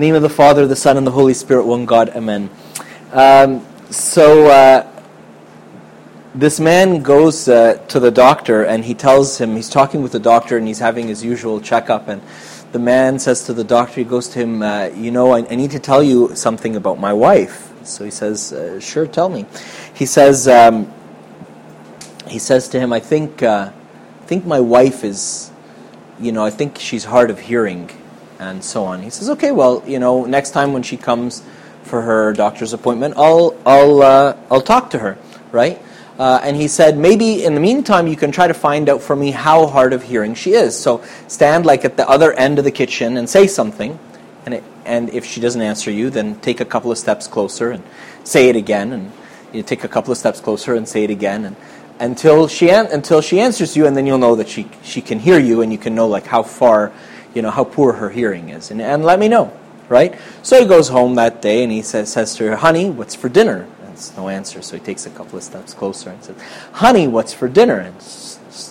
name of the Father, the Son, and the Holy Spirit, one God. Amen. Um, so uh, this man goes uh, to the doctor and he tells him, he's talking with the doctor and he's having his usual checkup. And the man says to the doctor, he goes to him, uh, You know, I, I, need to tell you something about my wife. So he says, uh, Sure, tell me. He says, um, he says to him, I think, uh, I think my wife is, you know, I think she's hard of hearing and so on. He says, okay, well, you know, next time when she comes for her doctor's appointment, I'll, I'll, uh, I'll talk to her, right? Uh, and he said, maybe in the meantime, you can try to find out for me how hard of hearing she is. So stand like at the other end of the kitchen and say something. And, it, and if she doesn't answer you, then take a couple of steps closer and say it again. And you take a couple of steps closer and say it again. And until she, an- until she answers you, and then you'll know that she, she can hear you and you can know like how far you know, how poor her hearing is, and, and let me know, right? So he goes home that day and he says, says to her, honey, what's for dinner? And it's no answer, so he takes a couple of steps closer and says, honey, what's for dinner? And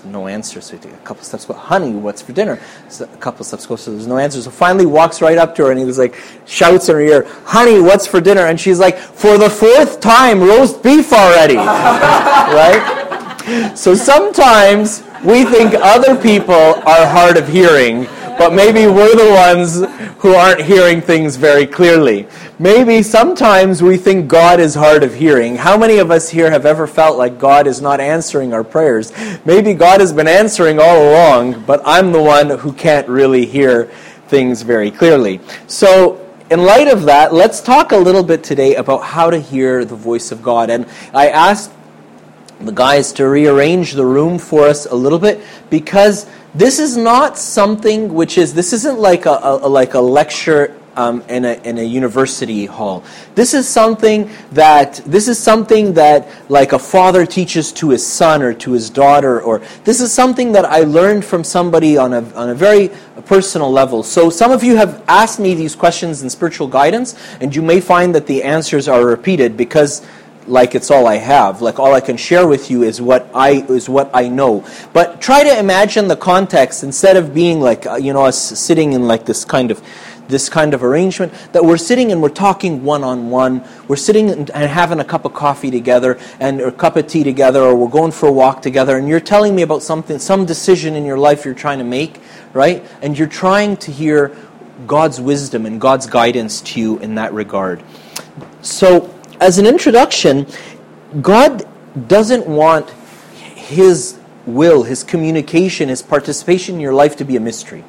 no answer, so he takes a couple of steps closer. Honey, what's for dinner? So a couple steps closer, there's no answer. So finally walks right up to her and he was like, shouts in her ear, honey, what's for dinner? And she's like, for the fourth time, roast beef already, right? So sometimes we think other people are hard of hearing but maybe we're the ones who aren't hearing things very clearly. Maybe sometimes we think God is hard of hearing. How many of us here have ever felt like God is not answering our prayers? Maybe God has been answering all along, but I'm the one who can't really hear things very clearly. So, in light of that, let's talk a little bit today about how to hear the voice of God. And I asked the guys to rearrange the room for us a little bit because this is not something which is this isn't like a, a like a lecture um, in, a, in a university hall. This is something that this is something that like a father teaches to his son or to his daughter, or this is something that I learned from somebody on a on a very personal level. So some of you have asked me these questions in spiritual guidance, and you may find that the answers are repeated because like it's all I have. Like all I can share with you is what I is what I know. But try to imagine the context instead of being like uh, you know us sitting in like this kind of this kind of arrangement that we're sitting and we're talking one on one. We're sitting and having a cup of coffee together and or a cup of tea together, or we're going for a walk together, and you're telling me about something, some decision in your life you're trying to make, right? And you're trying to hear God's wisdom and God's guidance to you in that regard. So as an introduction, God doesn't want His will, His communication, His participation in your life to be a mystery.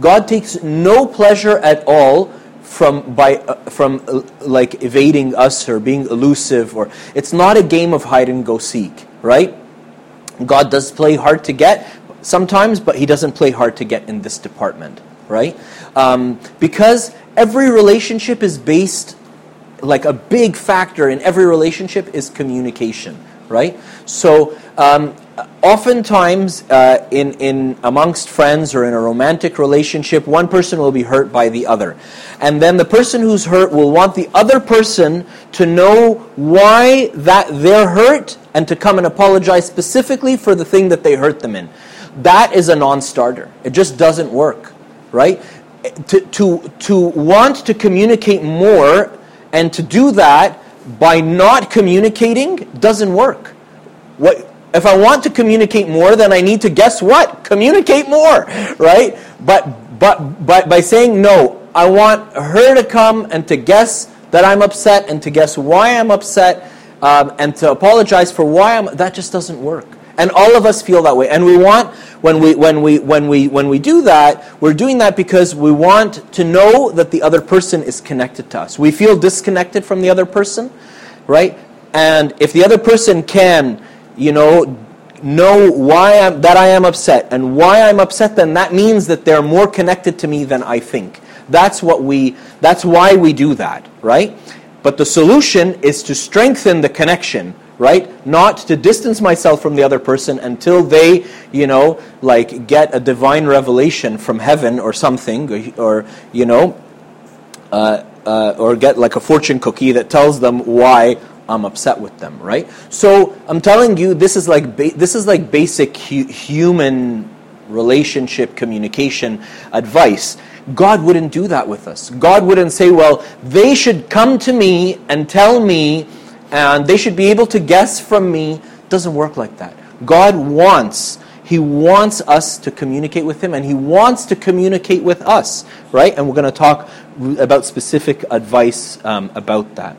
God takes no pleasure at all from by uh, from uh, like evading us or being elusive or it's not a game of hide and go seek, right? God does play hard to get sometimes, but He doesn't play hard to get in this department, right? Um, because every relationship is based like a big factor in every relationship is communication, right? So um, oftentimes uh, in, in amongst friends or in a romantic relationship, one person will be hurt by the other. And then the person who's hurt will want the other person to know why that they're hurt and to come and apologize specifically for the thing that they hurt them in. That is a non-starter. It just doesn't work, right? To, to, to want to communicate more and to do that by not communicating doesn't work. What, if I want to communicate more, then I need to guess what? Communicate more, right? But, but, but by saying no, I want her to come and to guess that I'm upset and to guess why I'm upset um, and to apologize for why I'm, that just doesn't work. And all of us feel that way. And we want, when we, when we, when we, when we do that, we're doing that because we want to know that the other person is connected to us. We feel disconnected from the other person, right? And if the other person can, you know, know why I'm, that I am upset and why I'm upset, then that means that they're more connected to me than I think. That's what we, that's why we do that, right? But the solution is to strengthen the connection right? Not to distance myself from the other person until they, you know, like get a divine revelation from heaven or something, or, you know, uh, uh, or get like a fortune cookie that tells them why I'm upset with them, right? So I'm telling you, this is like ba- this is like basic hu- human relationship communication advice. God wouldn't do that with us. God wouldn't say, well, they should come to me and tell me, and they should be able to guess from me. Doesn't work like that. God wants he wants us to communicate with Him, and He wants to communicate with us, right? And we're going to talk about specific advice um, about that.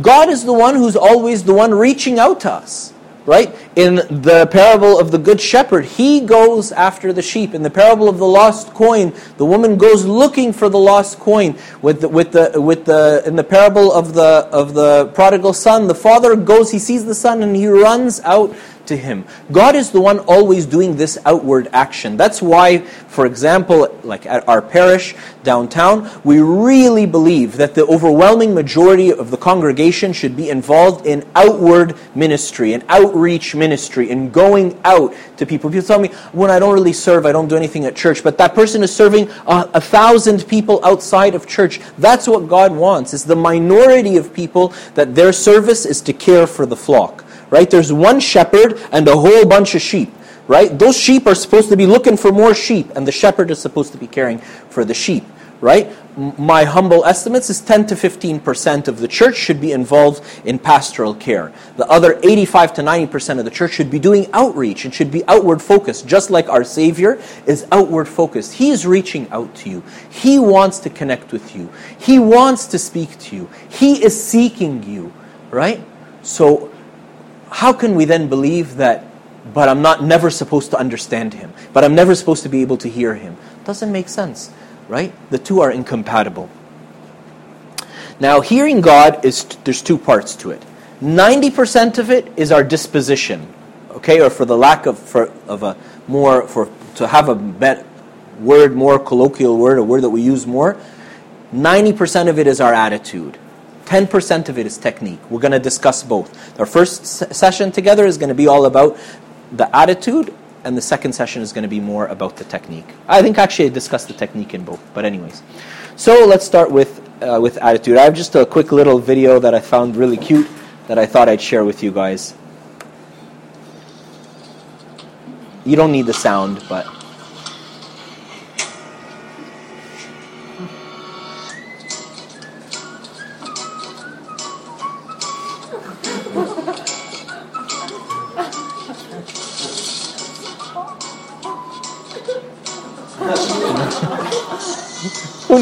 God is the one who's always the one reaching out to us right? In the parable of the Good Shepherd, he goes after the sheep. In the parable of the lost coin, the woman goes looking for the lost coin. With the, with the, with the, in the parable of the, of the prodigal son, the father goes, he sees the son, and he runs out to him. God is the one always doing this outward action. That's why, for example, like at our parish downtown, we really believe that the overwhelming majority of the congregation should be involved in outward ministry, in outreach ministry, in going out to people. People tell me, when I don't really serve, I don't do anything at church, but that person is serving a, a thousand people outside of church. That's what God wants, is the minority of people that their service is to care for the flock right? There's one shepherd and a whole bunch of sheep, right? Those sheep are supposed to be looking for more sheep, and the shepherd is supposed to be caring for the sheep, right? My humble estimates is 10 to 15% of the church should be involved in pastoral care. The other 85 to 90% of the church should be doing outreach and should be outward focused, just like our Savior is outward focused. He is reaching out to you. He wants to connect with you. He wants to speak to you. He is seeking you, right? So how can we then believe that, but I'm not never supposed to understand him, but I'm never supposed to be able to hear him? Doesn't make sense, right? The two are incompatible. Now, hearing God is there's two parts to it. 90% of it is our disposition, okay, or for the lack of for, of a more for to have a better word, more colloquial word, a word that we use more. 90% of it is our attitude. 10% of it is technique. We're going to discuss both. Our first session together is going to be all about the attitude, and the second session is going to be more about the technique. I think actually I discussed the technique in both, but anyways. So let's start with, uh, with attitude. I have just a quick little video that I found really cute that I thought I'd share with you guys. You don't need the sound, but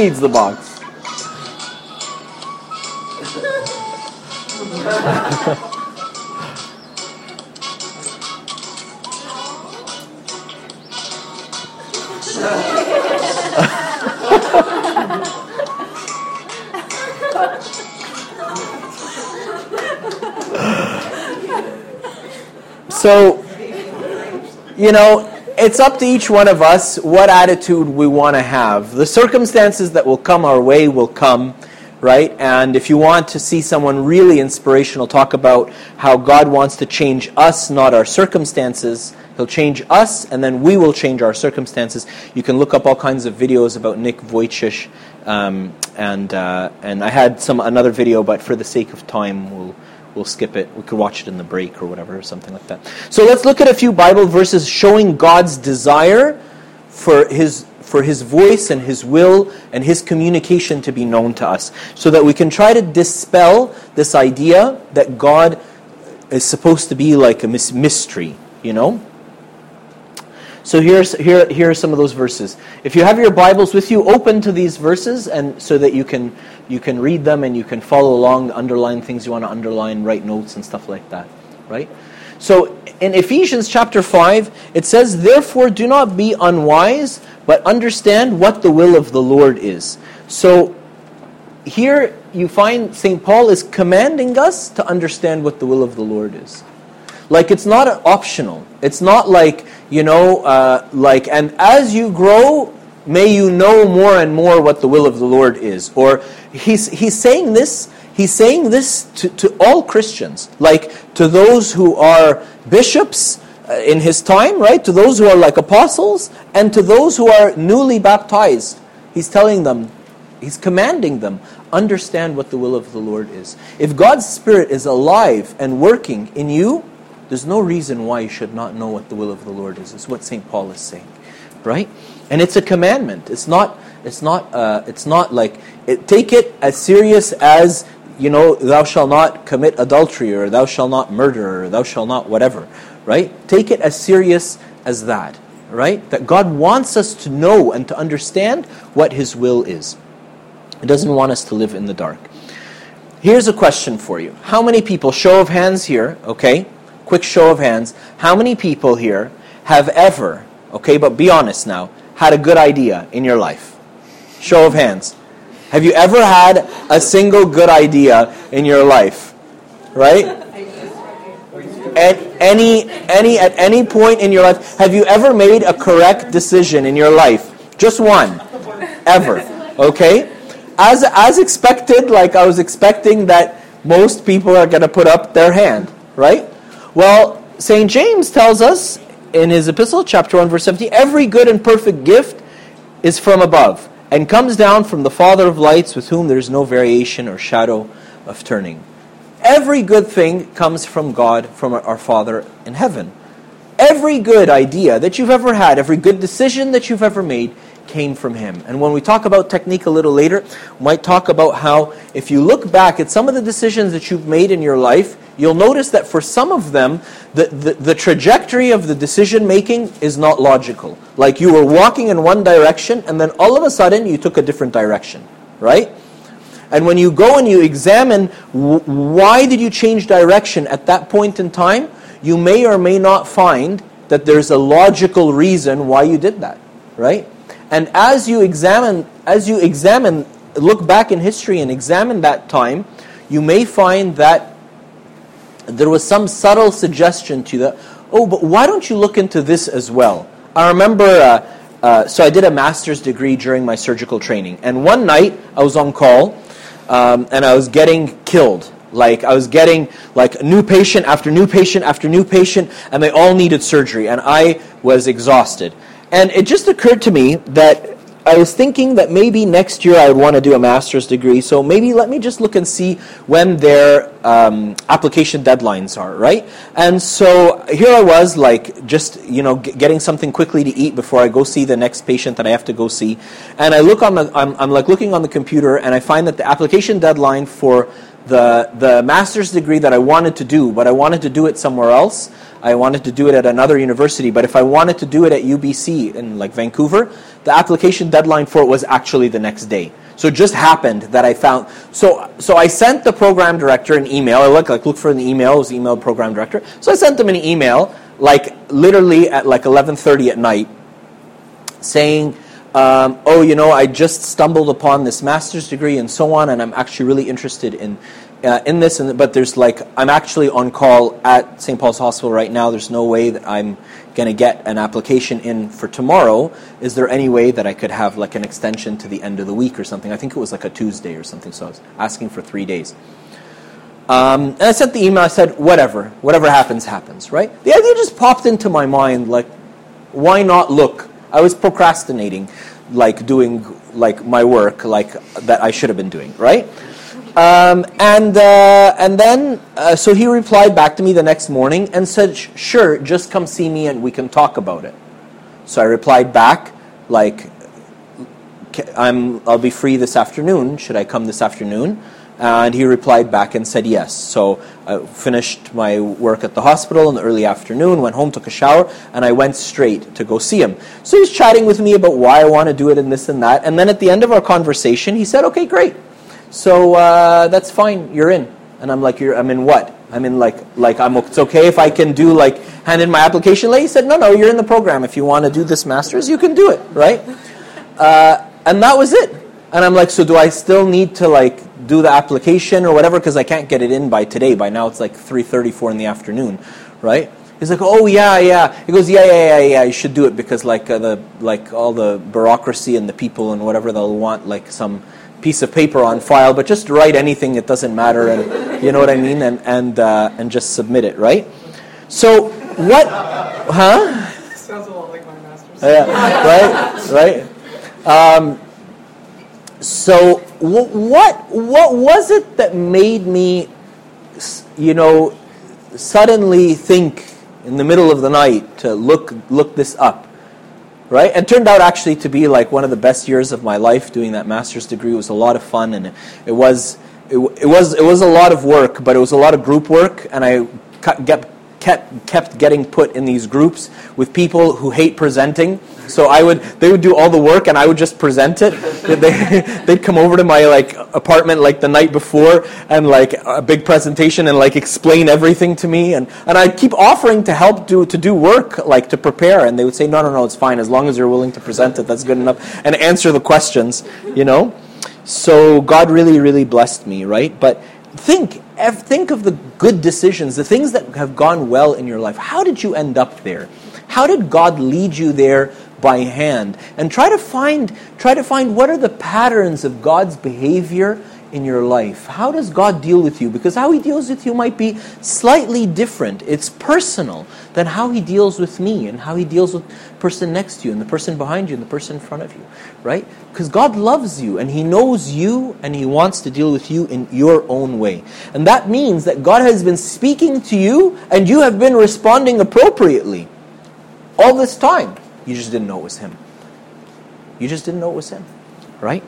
needs the box? so, you know, it's up to each one of us what attitude we want to have. The circumstances that will come our way will come, right? And if you want to see someone really inspirational talk about how God wants to change us, not our circumstances, He'll change us, and then we will change our circumstances. You can look up all kinds of videos about Nick Vujicic, um, and uh, and I had some another video, but for the sake of time, we'll we'll skip it. We could watch it in the break or whatever, or something like that. So let's look at a few Bible verses showing God's desire for his for his voice and his will and his communication to be known to us so that we can try to dispel this idea that God is supposed to be like a mystery, you know? So here's, here, here are some of those verses. If you have your Bibles with you, open to these verses and so that you can, you can read them and you can follow along, underline things you want to underline, write notes and stuff like that. Right? So in Ephesians chapter 5, it says, Therefore do not be unwise, but understand what the will of the Lord is. So here you find St. Paul is commanding us to understand what the will of the Lord is. Like it's not optional. It's not like, you know, uh, like, and as you grow, may you know more and more what the will of the Lord is. Or he's, he's saying this, he's saying this to, to all Christians, like to those who are bishops uh, in his time, right? To those who are like apostles, and to those who are newly baptized. He's telling them, he's commanding them, understand what the will of the Lord is. If God's Spirit is alive and working in you, there's no reason why you should not know what the will of the Lord is. It's what St. Paul is saying, right? And it's a commandment. It's not It's not. Uh, it's not like it, take it as serious as you know. Thou shalt not commit adultery, or thou shalt not murder, or thou shalt not whatever. Right? Take it as serious as that. Right? That God wants us to know and to understand what His will is. He doesn't want us to live in the dark. Here's a question for you. How many people, show of hands here, okay? Quick show of hands. How many people here have ever, okay, but be honest now, had a good idea in your life? Show of hands. Have you ever had a single good idea in your life? Right? At any any at any point in your life, have you ever made a correct decision in your life? Just one. Ever. Okay? As as expected, like I was expecting that most people are going to put up their hand, right? Well, St. James tells us in his epistle, chapter 1, verse 70, every good and perfect gift is from above and comes down from the Father of lights, with whom there is no variation or shadow of turning. Every good thing comes from God, from our Father in heaven. Every good idea that you've ever had, every good decision that you've ever made, came from him. And when we talk about technique a little later, we might talk about how if you look back at some of the decisions that you've made in your life, you'll notice that for some of them, the, the, the trajectory of the decision making is not logical. Like you were walking in one direction and then all of a sudden you took a different direction, right? And when you go and you examine why did you change direction at that point in time, you may or may not find that there's a logical reason why you did that, right? And as you examine, as you examine, look back in history and examine that time, you may find that there was some subtle suggestion to that. Oh, but why don't you look into this as well? I remember. Uh, uh, so I did a master's degree during my surgical training, and one night I was on call, um, and I was getting killed. Like I was getting like new patient after new patient after new patient, and they all needed surgery, and I was exhausted. And it just occurred to me that I was thinking that maybe next year I would want to do a master's degree. So maybe let me just look and see when their um, application deadlines are, right? And so here I was, like just you know g- getting something quickly to eat before I go see the next patient that I have to go see. And I look on the, I'm, I'm like looking on the computer, and I find that the application deadline for the the master's degree that I wanted to do, but I wanted to do it somewhere else I wanted to do it at another university, but if I wanted to do it at UBC in like Vancouver, the application deadline for it was actually the next day. So it just happened that I found. So so I sent the program director an email. I look like look for an email. It was email program director. So I sent them an email like literally at like 11:30 at night, saying. Um, oh, you know, I just stumbled upon this master's degree and so on, and I'm actually really interested in uh, in this, and, but there's like, I'm actually on call at St. Paul's Hospital right now. There's no way that I'm going to get an application in for tomorrow. Is there any way that I could have like an extension to the end of the week or something? I think it was like a Tuesday or something, so I was asking for three days. Um, and I sent the email, I said, whatever, whatever happens, happens, right? The idea just popped into my mind, like, why not look? I was procrastinating, like doing like my work, like that I should have been doing, right? Um, and, uh, and then, uh, so he replied back to me the next morning and said, Sure, just come see me and we can talk about it. So I replied back, like, I'm, I'll be free this afternoon. Should I come this afternoon? And he replied back and said yes. So I finished my work at the hospital in the early afternoon, went home, took a shower, and I went straight to go see him. So he's chatting with me about why I want to do it and this and that. And then at the end of our conversation, he said, Okay, great. So uh, that's fine. You're in. And I'm like, I'm in what? I'm in like, like I'm. It's okay if I can do like hand in my application late. He said, no, no, you're in the program. If you want to do this masters, you can do it, right? Uh, and that was it. And I'm like, so do I still need to like do the application or whatever? Because I can't get it in by today. By now it's like 3:34 in the afternoon, right? He's like, oh yeah, yeah. He goes, yeah, yeah, yeah, yeah. You should do it because like uh, the like all the bureaucracy and the people and whatever they'll want like some piece of paper on file, but just write anything, it doesn't matter, and you know what I mean, and and uh, and just submit it, right? So what? Huh? Sounds a lot like my master's. Yeah, right, right. Um, so what what was it that made me, you know, suddenly think in the middle of the night to look look this up? right? And turned out actually to be like one of the best years of my life doing that master's degree. It was a lot of fun and it was it, it was it was a lot of work, but it was a lot of group work and I kept kept getting put in these groups with people who hate presenting so I would, they would do all the work, and I would just present it. they, they'd come over to my like apartment like the night before, and like a big presentation, and like explain everything to me, and and I'd keep offering to help do to do work, like to prepare, and they would say, no, no, no, it's fine as long as you're willing to present it, that's good enough, and answer the questions, you know. So God really, really blessed me, right? But think think of the good decisions, the things that have gone well in your life. How did you end up there? How did God lead you there by hand and try to find try to find what are the patterns of God's behavior in your life. How does God deal with you? Because how he deals with you might be slightly different. It's personal than how he deals with me and how he deals with the person next to you and the person behind you and the person in front of you, right? Because God loves you and he knows you and he wants to deal with you in your own way. And that means that God has been speaking to you and you have been responding appropriately all this time. You just didn't know it was him. You just didn't know it was him, right?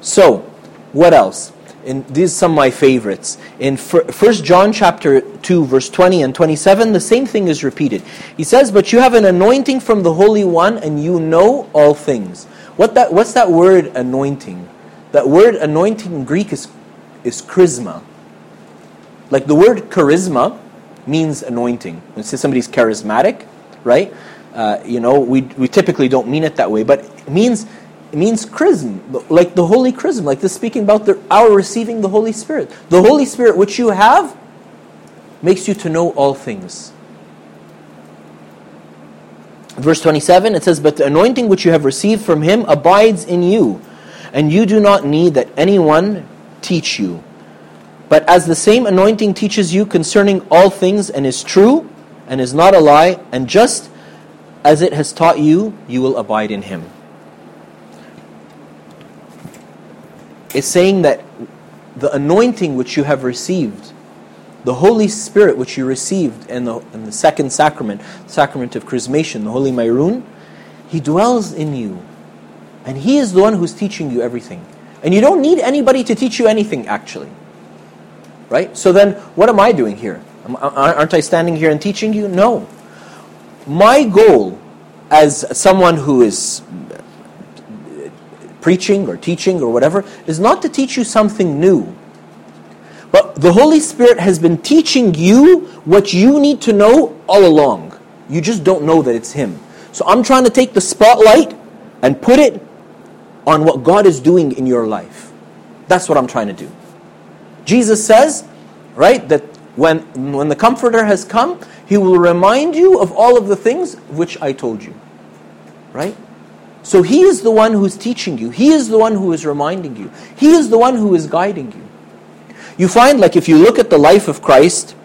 So, what else? In these are some of my favorites. In First John chapter 2 verse 20 and 27, the same thing is repeated. He says, "But you have an anointing from the Holy One and you know all things." What that what's that word anointing? That word anointing in Greek is is charisma. Like the word charisma means anointing. When say somebody's charismatic, right? Uh, you know, we, we typically don't mean it that way, but it means it means chrism, like the holy chrism, like this speaking about the, our receiving the Holy Spirit. The Holy Spirit which you have makes you to know all things. Verse 27, it says, But the anointing which you have received from him abides in you, and you do not need that anyone teach you. But as the same anointing teaches you concerning all things, and is true, and is not a lie, and just as it has taught you, you will abide in him. It's saying that the anointing which you have received, the Holy Spirit which you received in the, in the second sacrament, sacrament of chrismation, the Holy Mairun, He dwells in you. And He is the one who's teaching you everything. And you don't need anybody to teach you anything, actually. Right? So then, what am I doing here? Aren't I standing here and teaching you? No my goal as someone who is preaching or teaching or whatever is not to teach you something new. But the Holy Spirit has been teaching you what you need to know all along. You just don't know that it's Him. So I'm trying to take the spotlight and put it on what God is doing in your life. That's what I'm trying to do. Jesus says, right, that when, when the Comforter has come, he will remind you of all of the things which I told you. Right? So He is the one who's teaching you. He is the one who is reminding you. He is the one who is guiding you. You find, like, if you look at the life of Christ,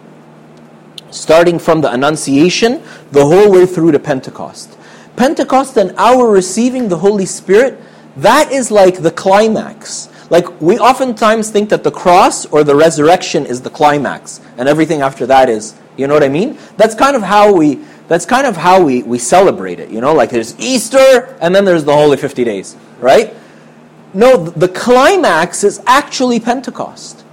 starting from the Annunciation, the whole way through to Pentecost. Pentecost and our receiving the Holy Spirit, that is like the climax. Like, we oftentimes think that the cross or the resurrection is the climax, and everything after that is you know what I mean? That's kind of how we that's kind of how we, we celebrate it, you know, like there's Easter and then there's the Holy 50 days, right? No, the climax is actually Pentecost.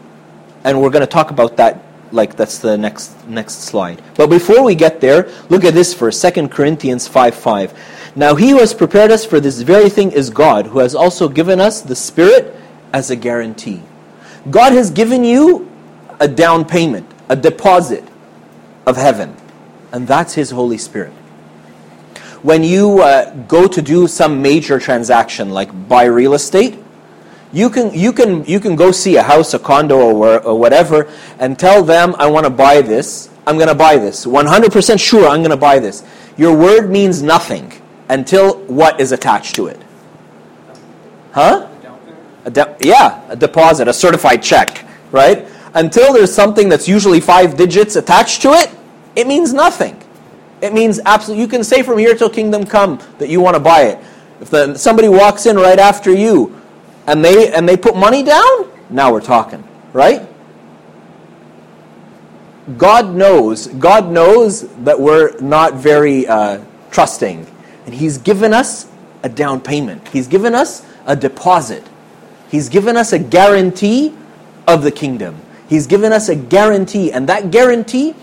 And we're going to talk about that like that's the next next slide. But before we get there, look at this verse, 2 Corinthians 5 5. Now he who has prepared us for this very thing is God, who has also given us the Spirit as a guarantee. God has given you a down payment, a deposit of heaven, and that's His Holy Spirit. When you uh, go to do some major transaction, like buy real estate, you can, you can, you can go see a house, a condo, or, or whatever, and tell them, I want to buy this. I'm going to buy this. 100% sure I'm going to buy this. Your word means nothing until what is attached to it? Huh? A de- yeah, a deposit, a certified check, right? Until there's something that's usually five digits attached to it, it means nothing. It means absolutely, you can say from here till kingdom come that you want to buy it. If the, somebody walks in right after you and they, and they put money down, now we're talking, right? God knows, God knows that we're not very uh, trusting And He's given us a down payment, He's given us a deposit, He's given us a guarantee of the kingdom. He's given us a guarantee, and that guarantee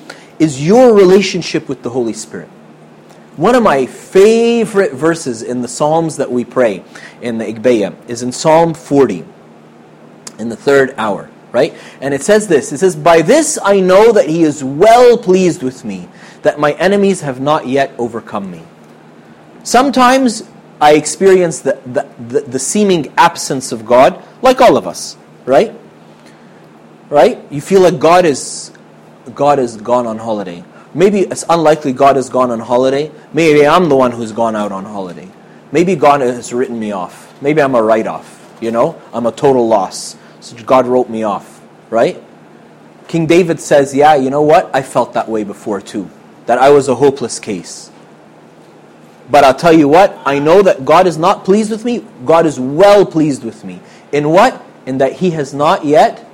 is your relationship with the Holy Spirit. One of my favorite verses in the Psalms that we pray in the Agpeya is in Psalm 40, in the third hour, right? And it says this It says, By this I know that He is well pleased with me, that my enemies have not yet overcome me. Sometimes I experience the, the, the, the seeming absence of God, like all of us, right? Right? You feel like God is God is gone on holiday. Maybe it's unlikely God has gone on holiday. Maybe I'm the one who's gone out on holiday. Maybe God has written me off. Maybe I'm a write off. You know, I'm a total loss. So God wrote me off, right? King David says, Yeah, you know what? I felt that way before too. That I was a hopeless case. But I'll tell you what, I know that God is not pleased with me. God is well pleased with me. In what? In that He has not yet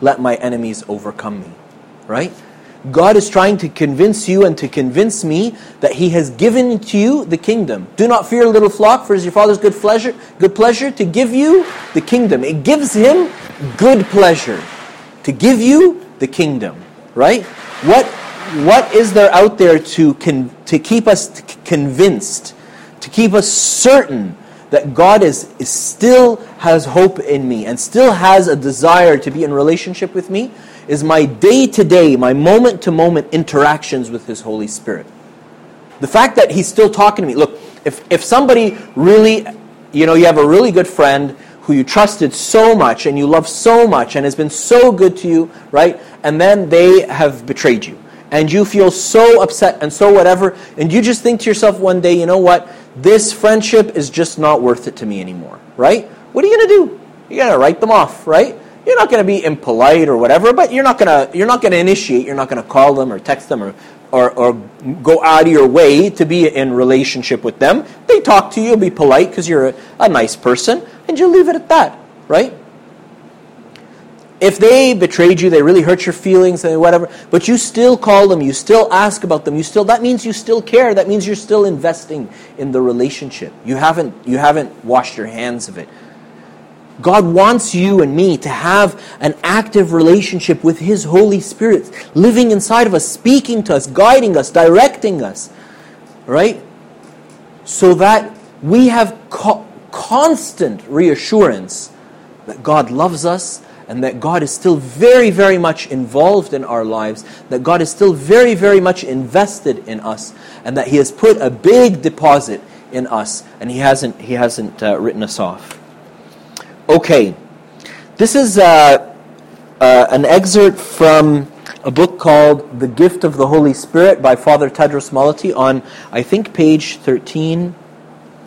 let my enemies overcome me. Right? God is trying to convince you and to convince me that He has given to you the kingdom. Do not fear, little flock, for it is your Father's good pleasure, good pleasure to give you the kingdom. It gives Him good pleasure to give you the kingdom. Right? What what is there out there to con, to keep us convinced, to keep us certain that God is, is still has hope in me and still has a desire to be in relationship with me? Is my day to day, my moment to moment interactions with His Holy Spirit. The fact that He's still talking to me. Look, if, if somebody really, you know, you have a really good friend who you trusted so much and you love so much and has been so good to you, right? And then they have betrayed you. And you feel so upset and so whatever. And you just think to yourself one day, you know what? This friendship is just not worth it to me anymore, right? What are you going to do? You're going to write them off, right? You're not going to be impolite or whatever, but you're not going to you're not going to initiate. You're not going to call them or text them or, or or go out of your way to be in relationship with them. They talk to you, be polite because you're a, a nice person, and you leave it at that, right? If they betrayed you, they really hurt your feelings and whatever, but you still call them, you still ask about them, you still that means you still care. That means you're still investing in the relationship. You haven't you haven't washed your hands of it. God wants you and me to have an active relationship with His Holy Spirit, living inside of us, speaking to us, guiding us, directing us, right? So that we have co- constant reassurance that God loves us and that God is still very, very much involved in our lives, that God is still very, very much invested in us, and that He has put a big deposit in us, and He hasn't, he hasn't uh, written us off. Okay, this is uh, uh, an excerpt from a book called The Gift of the Holy Spirit by Father Tadros Malaty on, I think, page 13.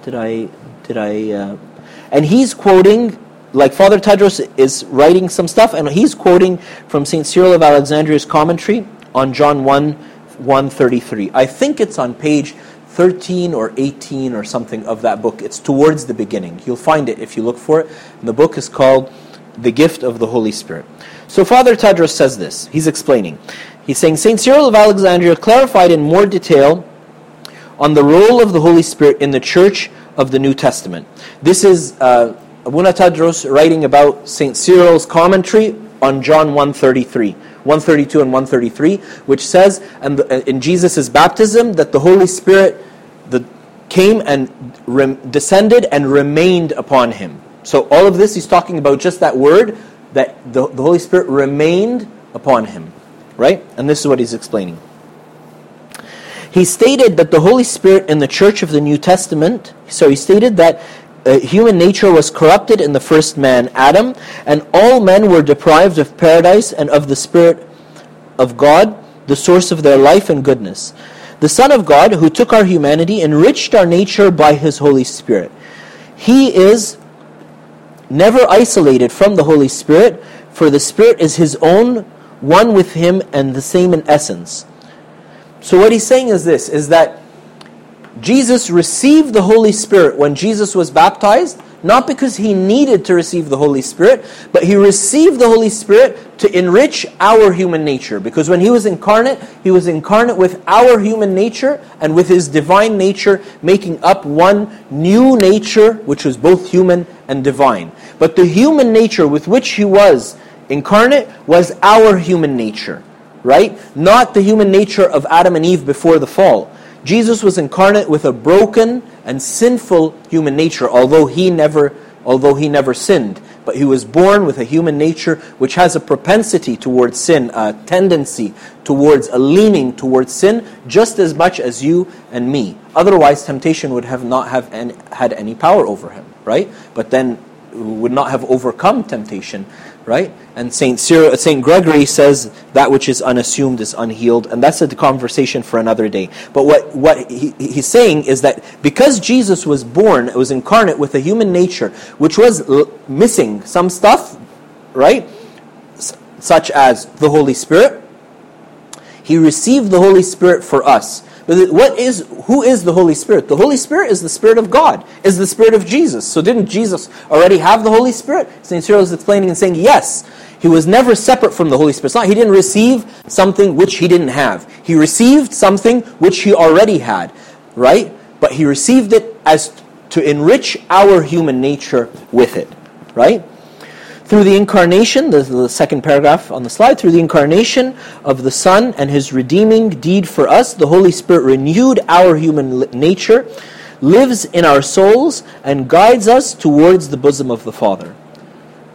Did I, did I, uh, and he's quoting, like Father Tadros is writing some stuff, and he's quoting from St. Cyril of Alexandria's commentary on John 1, 133. I think it's on page 13 or 18 or something of that book. It's towards the beginning. You'll find it if you look for it. And the book is called The Gift of the Holy Spirit. So Father Tadros says this. He's explaining. He's saying St. Cyril of Alexandria clarified in more detail on the role of the Holy Spirit in the church of the New Testament. This is uh, Abuna Tadros writing about St. Cyril's commentary on John 133. 132 and 133, which says and in Jesus' baptism that the Holy Spirit the, came and re, descended and remained upon him. So all of this he's talking about just that word that the, the Holy Spirit remained upon him, right? And this is what he's explaining. He stated that the Holy Spirit in the church of the New Testament, so he stated that uh, human nature was corrupted in the first man, Adam, and all men were deprived of paradise and of the Spirit of God, the source of their life and goodness. The Son of God, who took our humanity, enriched our nature by His Holy Spirit. He is never isolated from the Holy Spirit, for the Spirit is His own, one with Him, and the same in essence. So what he's saying is this, is that Jesus received the Holy Spirit when Jesus was baptized, not because he needed to receive the Holy Spirit, but he received the Holy Spirit to enrich our human nature. Because when he was incarnate, he was incarnate with our human nature and with his divine nature, making up one new nature, which was both human and divine. But the human nature with which he was incarnate was our human nature, right? Not the human nature of Adam and Eve before the fall. Jesus was incarnate with a broken and sinful human nature, although he never, although he never sinned. But he was born with a human nature which has a propensity towards sin, a tendency towards, a leaning towards sin, just as much as you and me. Otherwise, temptation would have not have any, had any power over him, right? But then would not have overcome temptation right? And Saint Cyril, Saint Gregory says that which is unassumed is unhealed, and that's a conversation for another day. But what what he, he's saying is that because Jesus was born, it was incarnate with a human nature, which was l- missing some stuff, right? S- such as the Holy Spirit. He received the Holy Spirit for us. But what is who is the Holy Spirit? The Holy Spirit is the Spirit of God, is the Spirit of Jesus. So didn't Jesus already have the Holy Spirit? St. Cyril is explaining and saying, yes, he was never separate from the Holy Spirit. It's not he didn't receive something which he didn't have. He received something which he already had, right? But he received it as to enrich our human nature with it, right? Through the incarnation, the, the second paragraph on the slide, through the incarnation of the Son and his redeeming deed for us, the Holy Spirit renewed our human nature, lives in our souls, and guides us towards the bosom of the Father.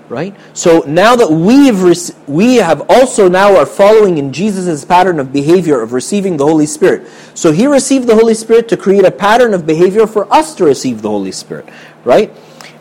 Right? So now that we've rec- we have also now are following in jesus' pattern of behavior of receiving the holy spirit. So he received the holy spirit to create a pattern of behavior for us to receive the holy spirit. Right?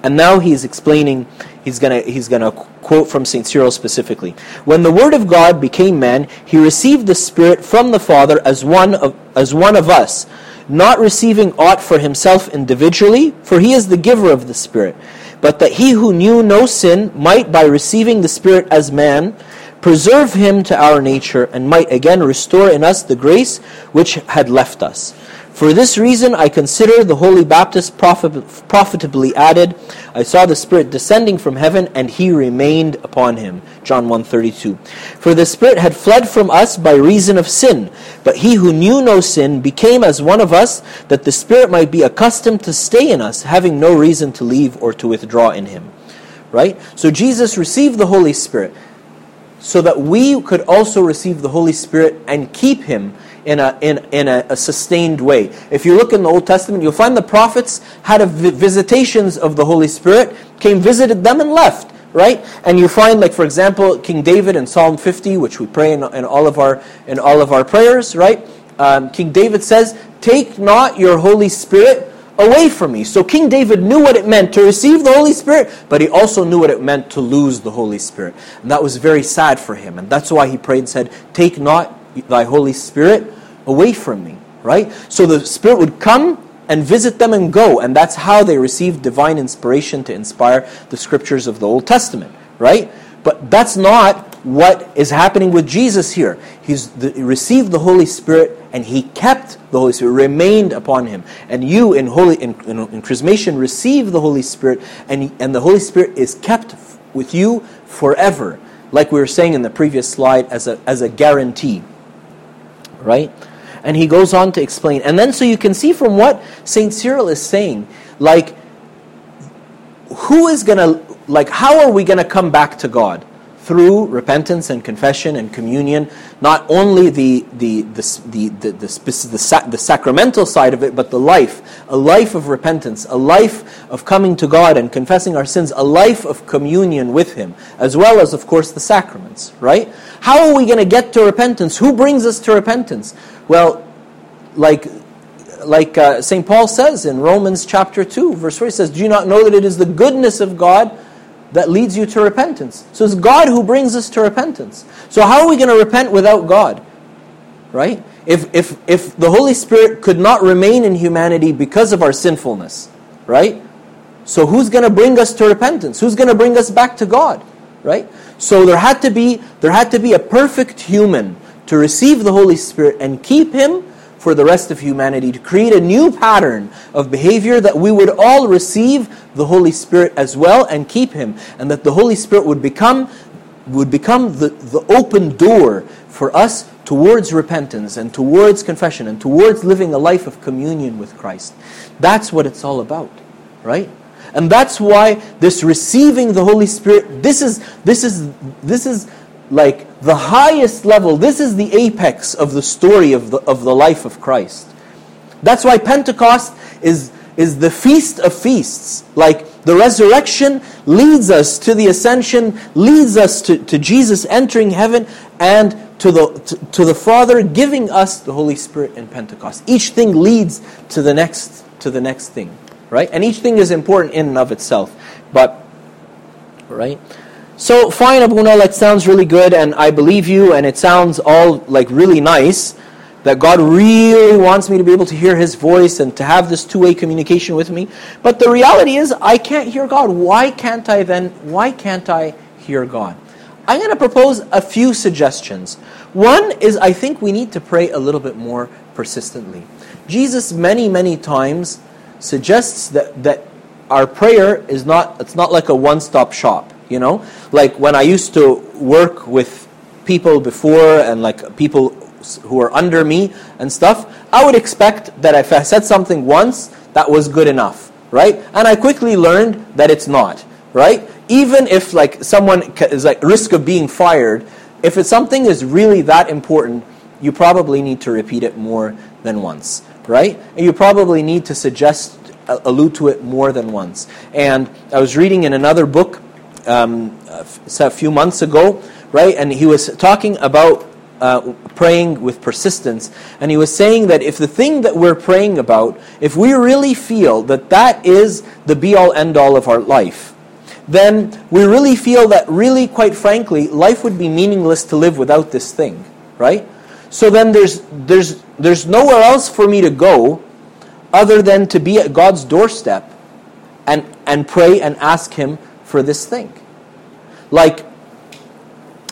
And now he's explaining he's going to he's going to quote from St. Cyril specifically. When the word of God became man, he received the spirit from the Father as one of as one of us, not receiving aught for himself individually, for he is the giver of the spirit, but that he who knew no sin might by receiving the spirit as man preserve him to our nature and might again restore in us the grace which had left us. For this reason, I consider the Holy Baptist profit, profitably added, I saw the Spirit descending from heaven, and he remained upon him. John 1.32 For the Spirit had fled from us by reason of sin, but he who knew no sin became as one of us, that the Spirit might be accustomed to stay in us, having no reason to leave or to withdraw in him. Right? So Jesus received the Holy Spirit so that we could also receive the Holy Spirit and keep him in a, in, in a, a, sustained way. If you look in the Old Testament, you'll find the prophets had visitations of the Holy Spirit, came, visited them, and left. Right, and you find, like for example, King David in Psalm 50, which we pray in, in all of our in all of our prayers. Right, um, King David says, "Take not your Holy Spirit away from me." So King David knew what it meant to receive the Holy Spirit, but he also knew what it meant to lose the Holy Spirit, and that was very sad for him. And that's why he prayed and said, "Take not thy Holy Spirit away from me, right? So the Spirit would come and visit them and go, and that's how they received divine inspiration to inspire the scriptures of the Old Testament, right? But that's not what is happening with Jesus here. He's the, he received the Holy Spirit and he kept the Holy Spirit, remained upon him. And you in holy in, in, in chrismation receive the Holy Spirit, and, and the Holy Spirit is kept with you forever, like we were saying in the previous slide, as a, as a guarantee. Right? And he goes on to explain. And then so you can see from what St. Cyril is saying, like, who is going to, like, how are we going to come back to God? Through repentance and confession and communion, not only the, the, the, the, the, the, the, sacramental side of it, but the life, a life of repentance, a life of coming to God and confessing our sins, a life of communion with Him, as well as, of course, the sacraments, right? How are we going to get to repentance? Who brings us to repentance? Well, like like uh, St. Paul says in Romans chapter 2, verse 4, he says, Do you not know that it is the goodness of God that leads you to repentance? So it's God who brings us to repentance. So how are we going to repent without God? Right? If, if, if the Holy Spirit could not remain in humanity because of our sinfulness, right? So who's going to bring us to repentance? Who's going to bring us back to God? Right? So there had to be there had to be a perfect human to receive the Holy Spirit and keep him for the rest of humanity, to create a new pattern of behavior that we would all receive the Holy Spirit as well and keep Him, and that the Holy Spirit would become, would become the, the open door for us towards repentance and towards confession and towards living a life of communion with Christ. That's what it's all about, right? And that's why this receiving the Holy Spirit, this is this is this is like the highest level. This is the apex of the story of the of the life of Christ. That's why Pentecost is is the feast of feasts. Like the resurrection leads us to the ascension, leads us to, to Jesus entering heaven and to the, to, to the Father giving us the Holy Spirit in Pentecost. Each thing leads to the next to the next thing right? And each thing is important in and of itself. But, right? So, fine, Abuna, that sounds really good, and I believe you, and it sounds all like really nice that God really wants me to be able to hear His voice and to have this two way communication with me. But the reality is, I can't hear God. Why can't I then? Why can't I hear God? I'm going to propose a few suggestions. One is I think we need to pray a little bit more persistently. Jesus, many, many times, suggests that, that our prayer is not, it's not like a one-stop shop, you know? Like when I used to work with people before and like people who are under me and stuff, I would expect that if I said something once, that was good enough, right? And I quickly learned that it's not, right? Even if like someone is like risk of being fired, if it's something is really that important, you probably need to repeat it more than once right? And you probably need to suggest, uh, allude to it more than once. And I was reading in another book um, a few months ago, right? And he was talking about uh, praying with persistence. And he was saying that if the thing that we're praying about, if we really feel that that is the be all end all of our life, then we really feel that, really, quite frankly, life would be meaningless to live without this thing, right? So then there's, there's, there's nowhere else for me to go other than to be at God's doorstep and, and pray and ask Him for this thing. Like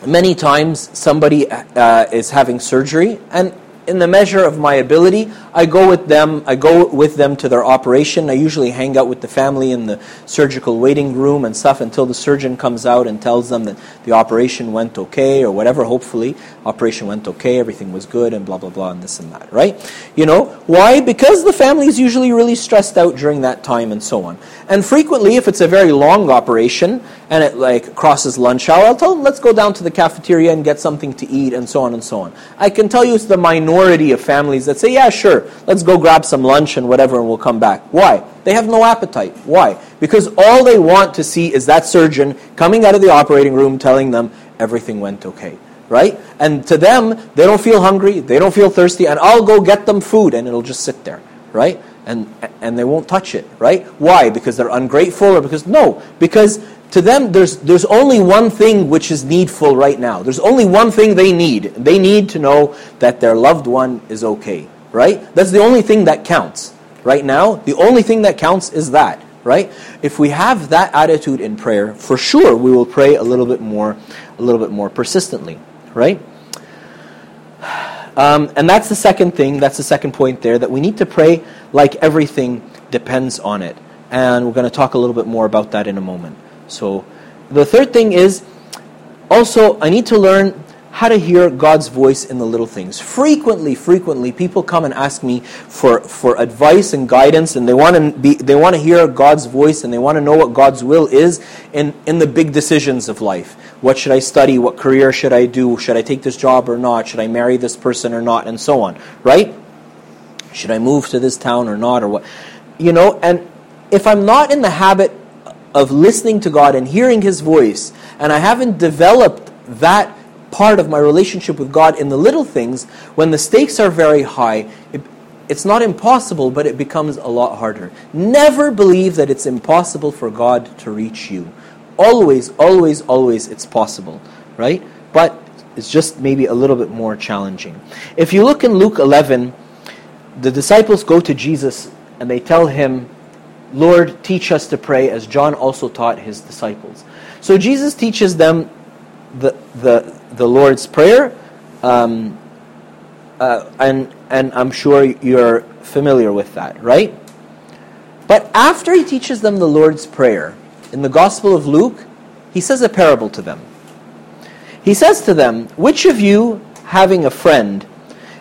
many times somebody uh, is having surgery and in the measure of my ability, I go with them. I go with them to their operation. I usually hang out with the family in the surgical waiting room and stuff until the surgeon comes out and tells them that the operation went okay or whatever. Hopefully, operation went okay, everything was good, and blah blah blah, and this and that. Right? You know why? Because the family is usually really stressed out during that time and so on. And frequently, if it's a very long operation and it like crosses lunch hour, I'll tell them let's go down to the cafeteria and get something to eat and so on and so on. I can tell you it's the minority of families that say, yeah, sure, let's go grab some lunch and whatever and we'll come back. Why? They have no appetite. Why? Because all they want to see is that surgeon coming out of the operating room telling them everything went okay. Right? And to them, they don't feel hungry, they don't feel thirsty, and I'll go get them food and it'll just sit there. Right? and, and they won't touch it, right? Why? Because they're ungrateful or because, no, because to them there's, there's only one thing which is needful right now. There's only one thing they need. They need to know that their loved one is okay, right? That's the only thing that counts. Right now, the only thing that counts is that, right? If we have that attitude in prayer, for sure we will pray a little bit more, a little bit more persistently, right? Um, and that's the second thing, that's the second point there, that we need to pray like everything depends on it. And we're going to talk a little bit more about that in a moment. So, the third thing is also, I need to learn how to hear God's voice in the little things. Frequently, frequently, people come and ask me for, for advice and guidance, and they want to be they want to hear God's voice and they want to know what God's will is in, in the big decisions of life. What should I study? What career should I do? Should I take this job or not? Should I marry this person or not? And so on, right? Should I move to this town or not? Or what? You know, and if I'm not in the habit of listening to God and hearing His voice, and I haven't developed that part of my relationship with God in the little things, when the stakes are very high, it, it's not impossible, but it becomes a lot harder. Never believe that it's impossible for God to reach you. Always, always, always it's possible, right? But it's just maybe a little bit more challenging. If you look in Luke 11, the disciples go to Jesus and they tell him, Lord, teach us to pray as John also taught his disciples. So Jesus teaches them the, the, the Lord's Prayer. Um, uh, and and I'm sure you're familiar with that, right? But after he teaches them the Lord's Prayer, in the Gospel of Luke, he says a parable to them. He says to them, Which of you, having a friend,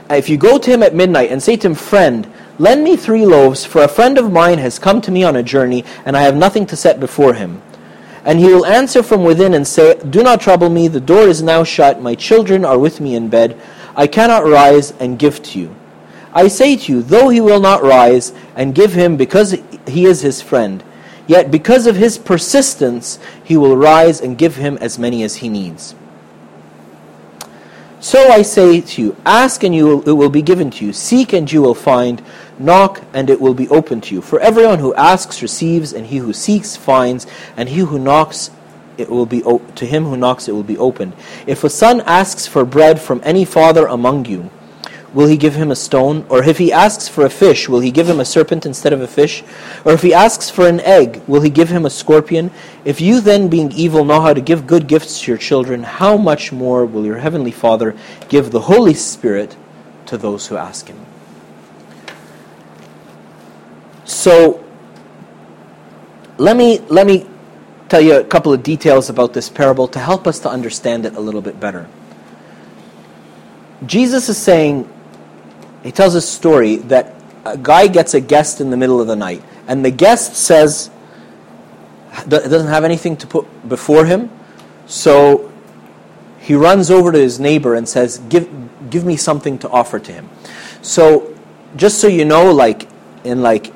if you go to him at midnight and say to him, Friend, lend me three loaves, for a friend of mine has come to me on a journey, and I have nothing to set before him. And he will answer from within and say, Do not trouble me, the door is now shut, my children are with me in bed, I cannot rise and give to you. I say to you, though he will not rise and give him because he is his friend, yet because of his persistence, he will rise and give him as many as he needs. So I say to you, ask and you will, it will be given to you. Seek and you will find. Knock and it will be open to you. For everyone who asks receives, and he who seeks finds, and he who knocks it will be to him who knocks it will be opened. If a son asks for bread from any father among you, will he give him a stone? Or if he asks for a fish, will he give him a serpent instead of a fish? Or if he asks for an egg, will he give him a scorpion? If you then, being evil, know how to give good gifts to your children, how much more will your heavenly Father give the Holy Spirit to those who ask him? So, let me, let me tell you a couple of details about this parable to help us to understand it a little bit better. Jesus is saying, he tells a story that a guy gets a guest in the middle of the night, and the guest says, doesn't have anything to put before him, so he runs over to his neighbor and says, Give, give me something to offer to him. So, just so you know, like in like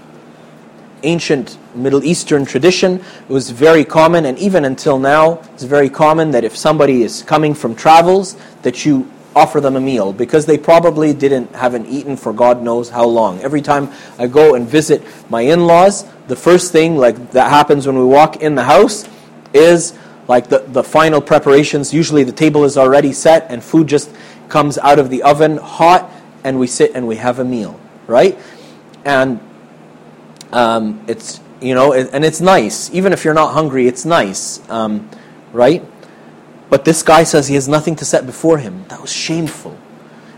ancient Middle Eastern tradition, it was very common, and even until now, it's very common that if somebody is coming from travels, that you offer them a meal because they probably didn't haven't eaten for God knows how long. Every time I go and visit my in-laws, the first thing like that happens when we walk in the house is like the, the final preparations. Usually the table is already set and food just comes out of the oven hot and we sit and we have a meal, right? And um, it's you know, and it's nice. Even if you're not hungry, it's nice, um, right? But this guy says he has nothing to set before him. That was shameful.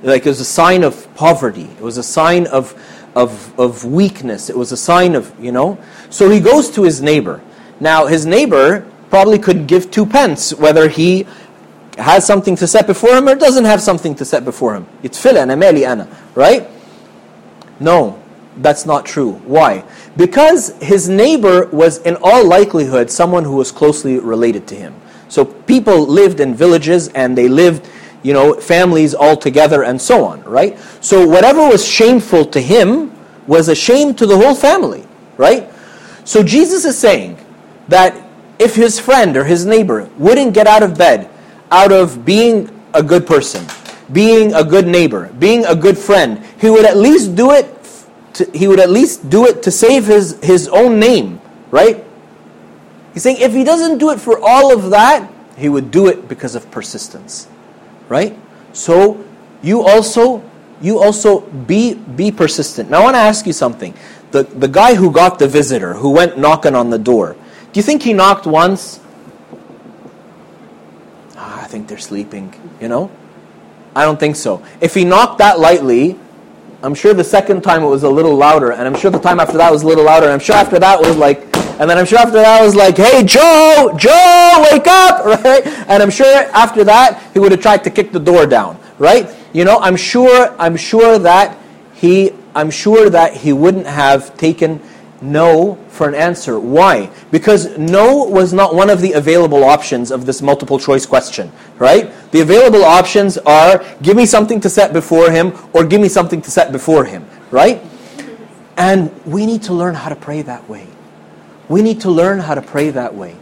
Like it was a sign of poverty. It was a sign of, of, of weakness. It was a sign of, you know. So he goes to his neighbor. Now, his neighbor probably could give two pence whether he has something to set before him or doesn't have something to set before him. It's filan, ameli ana, right? No, that's not true. Why? Because his neighbor was in all likelihood someone who was closely related to him. So people lived in villages and they lived, you know, families all together and so on, right? So whatever was shameful to him was a shame to the whole family, right? So Jesus is saying that if his friend or his neighbor wouldn't get out of bed out of being a good person, being a good neighbor, being a good friend, he would at least do it to, he would at least do it to save his, his own name, right? He's saying if he doesn't do it for all of that, he would do it because of persistence. Right? So you also you also be be persistent. Now I want to ask you something. The the guy who got the visitor, who went knocking on the door, do you think he knocked once? Ah, I think they're sleeping, you know? I don't think so. If he knocked that lightly, I'm sure the second time it was a little louder, and I'm sure the time after that was a little louder, and I'm sure after that was like and then I'm sure after that was like, hey, Joe, Joe, wake up, right? And I'm sure after that he would have tried to kick the door down, right? You know, I'm sure, I'm sure that he, I'm sure that he wouldn't have taken no for an answer. Why? Because no was not one of the available options of this multiple choice question, right? The available options are give me something to set before him or give me something to set before him, right? And we need to learn how to pray that way. We need to learn how to pray that way.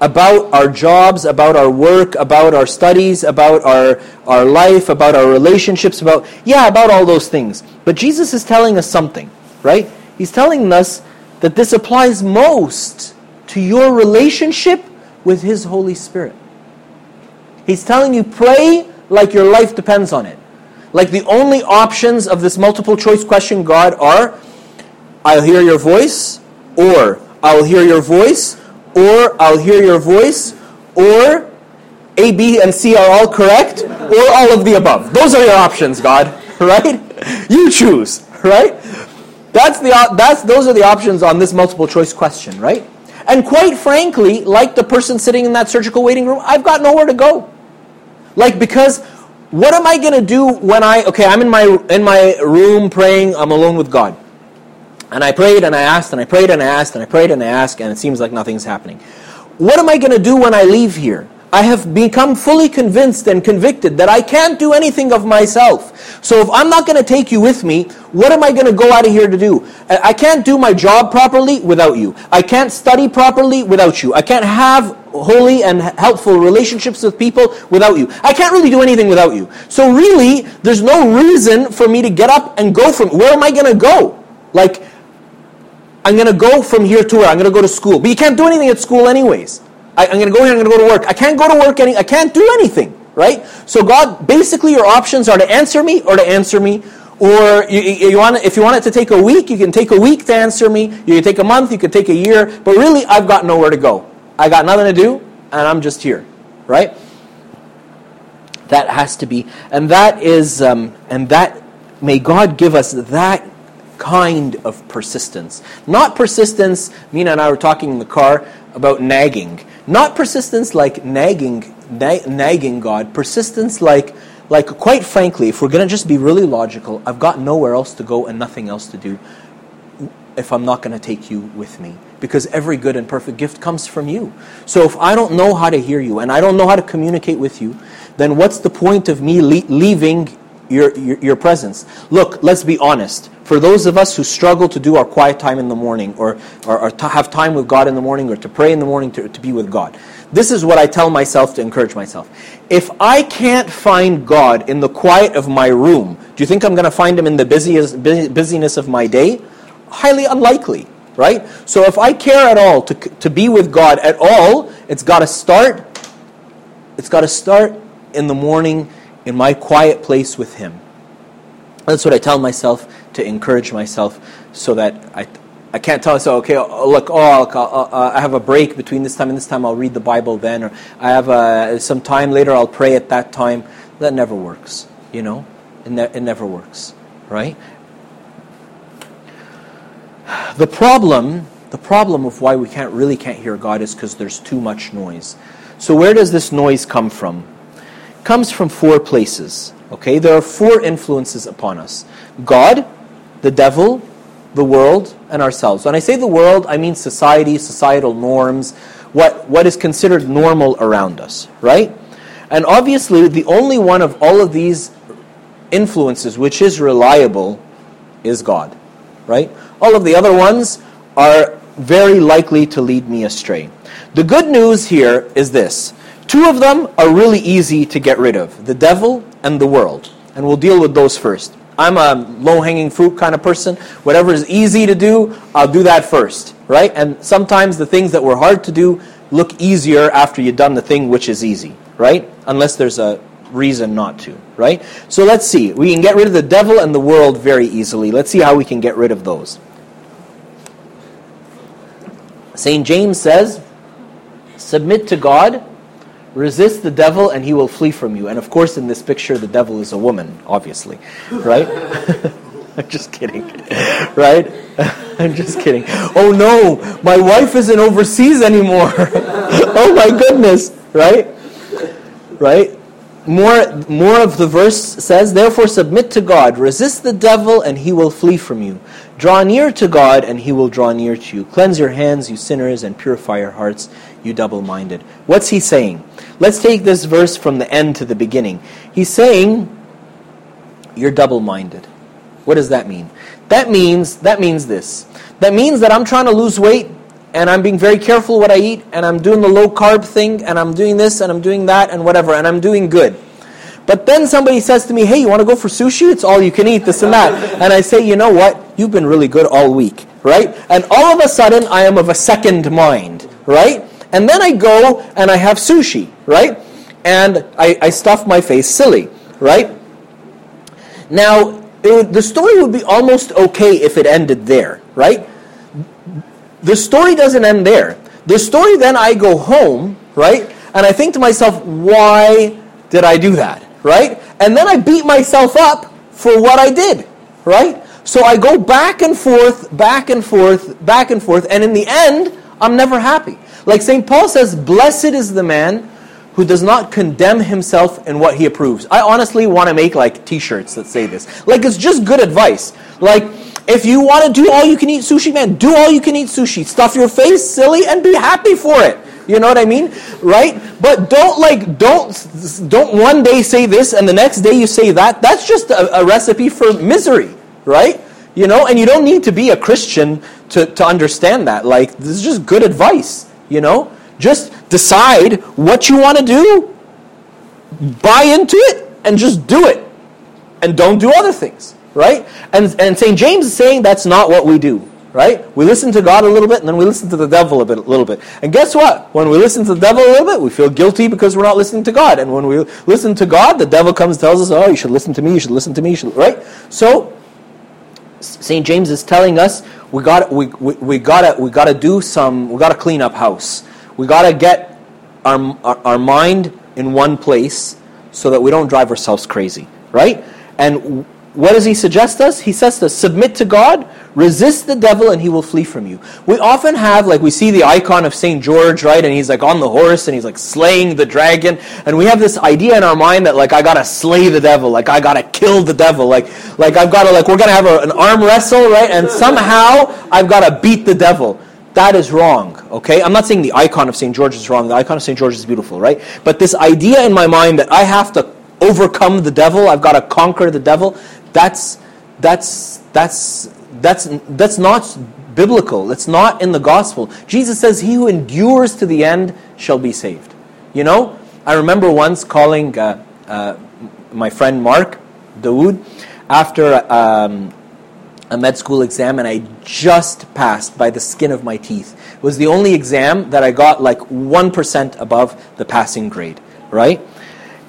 About our jobs, about our work, about our studies, about our, our life, about our relationships, about, yeah, about all those things. But Jesus is telling us something, right? He's telling us that this applies most to your relationship with His Holy Spirit. He's telling you, pray like your life depends on it. Like the only options of this multiple choice question, God, are I'll hear your voice, or I'll hear your voice, or I'll hear your voice, or A, B, and C are all correct, or all of the above. Those are your options, God, right? you choose, right? That's the that's those are the options on this multiple choice question, right? And quite frankly, like the person sitting in that surgical waiting room, I've got nowhere to go. Like because what am I going to do when I okay, I'm in my in my room praying, I'm alone with God. And I prayed and I asked and I prayed and I asked and I prayed and I asked and it seems like nothing's happening. What am I going to do when I leave here? I have become fully convinced and convicted that I can't do anything of myself. So if I'm not going to take you with me, what am I going to go out of here to do? I can't do my job properly without you. I can't study properly without you. I can't have holy and helpful relationships with people without you. I can't really do anything without you. So really, there's no reason for me to get up and go from where am I going to go? Like I'm going to go from here to where? I'm going to go to school. But you can't do anything at school anyways. I, am going to go here, I'm going to go to work. I can't go to work, any, I can't do anything, right? So God, basically your options are to answer me or to answer me. Or you, you want, if you want it to take a week, you can take a week to answer me. You can take a month, you can take a year. But really, I've got nowhere to go. I got nothing to do, and I'm just here, right? That has to be, and that is, um, and that, may God give us that kind of persistence. Not persistence, Mina and I were talking in the car about nagging. Not persistence like nagging, na- nagging God. Persistence like, like, quite frankly, if we're going to just be really logical, I've got nowhere else to go and nothing else to do if I'm not going to take you with me. Because every good and perfect gift comes from you. So if I don't know how to hear you and I don't know how to communicate with you, then what's the point of me le- leaving your, your, your, presence. Look, let's be honest. For those of us who struggle to do our quiet time in the morning or, or, or have time with God in the morning or to pray in the morning to, to be with God, this is what I tell myself to encourage myself. If I can't find God in the quiet of my room, do you think I'm going to find Him in the busiest, busyness of my day? Highly unlikely, right? So if I care at all to, to be with God at all, it's got to start. It's got to start in the morning in my quiet place with Him. That's what I tell myself to encourage myself so that I, I can't tell myself, okay, oh, look, oh, I'll, uh, I have a break between this time and this time, I'll read the Bible then, or I have uh, some time later, I'll pray at that time. That never works, you know? It, ne- it never works, right? The problem, the problem of why we can't really can't hear God is because there's too much noise. So where does this noise come from? Comes from four places. Okay, there are four influences upon us God, the devil, the world, and ourselves. When I say the world, I mean society, societal norms, what, what is considered normal around us, right? And obviously, the only one of all of these influences which is reliable is God, right? All of the other ones are very likely to lead me astray. The good news here is this Two of them are really easy to get rid of the devil and the world. And we'll deal with those first. I'm a low hanging fruit kind of person. Whatever is easy to do, I'll do that first, right? And sometimes the things that were hard to do look easier after you've done the thing which is easy, right? Unless there's a reason not to, right? So let's see. We can get rid of the devil and the world very easily. Let's see how we can get rid of those. St. James says, Submit to God Resist the devil and he will flee from you. And of course, in this picture, the devil is a woman, obviously. Right? I'm just kidding. Right? I'm just kidding. Oh no, my wife isn't overseas anymore. oh my goodness. Right? Right? More, more of the verse says, Therefore submit to God, resist the devil, and he will flee from you. Draw near to God, and he will draw near to you. Cleanse your hands, you sinners, and purify your hearts, you double minded. What's he saying? Let's take this verse from the end to the beginning. He's saying, You're double minded. What does that mean? That means that means this. That means that I'm trying to lose weight and I'm being very careful what I eat and I'm doing the low carb thing and I'm doing this and I'm doing that and whatever and I'm doing good. But then somebody says to me, "Hey, you want to go for sushi? It's all you can eat, this and that." And I say, "You know what? You've been really good all week, right?" And all of a sudden, I am of a second mind, right? And then I go and I have sushi, right? And I, I stuff my face silly, right? Now, the story would be almost okay if it ended there, right? The story doesn't end there. The story then I go home, right? And I think to myself, why did I do that, right? And then I beat myself up for what I did, right? So I go back and forth, back and forth, back and forth, and in the end, I'm never happy. Like St. Paul says, Blessed is the man who does not condemn himself in what he approves. I honestly want to make like t shirts that say this. Like, it's just good advice. Like, if you want to do all you can eat sushi, man, do all you can eat sushi. Stuff your face silly and be happy for it. You know what I mean? Right? But don't like don't don't one day say this and the next day you say that. That's just a, a recipe for misery, right? You know, and you don't need to be a Christian to, to understand that. Like this is just good advice, you know? Just decide what you want to do, buy into it, and just do it. And don't do other things, right? And, and St. James is saying that's not what we do right? We listen to God a little bit, and then we listen to the devil a, bit, a little bit. And guess what? When we listen to the devil a little bit, we feel guilty because we're not listening to God. And when we listen to God, the devil comes and tells us, "Oh, you should listen to me. You should listen to me." Right? So, Saint James is telling us we got we, we, we gotta we gotta do some we gotta clean up house. We gotta get our, our our mind in one place so that we don't drive ourselves crazy, right? And what does he suggest us? He says to submit to God, resist the devil, and he will flee from you. We often have, like, we see the icon of St. George, right? And he's like on the horse and he's like slaying the dragon. And we have this idea in our mind that, like, I gotta slay the devil, like, I gotta kill the devil, like, like I've gotta, like, we're gonna have a, an arm wrestle, right? And somehow I've gotta beat the devil. That is wrong, okay? I'm not saying the icon of St. George is wrong. The icon of St. George is beautiful, right? But this idea in my mind that I have to overcome the devil, I've got to conquer the devil, that's that's that's that's that's not biblical. It's not in the gospel. Jesus says, "He who endures to the end shall be saved." You know, I remember once calling uh, uh, my friend Mark Dawood after um, a med school exam, and I just passed by the skin of my teeth. It was the only exam that I got like one percent above the passing grade. Right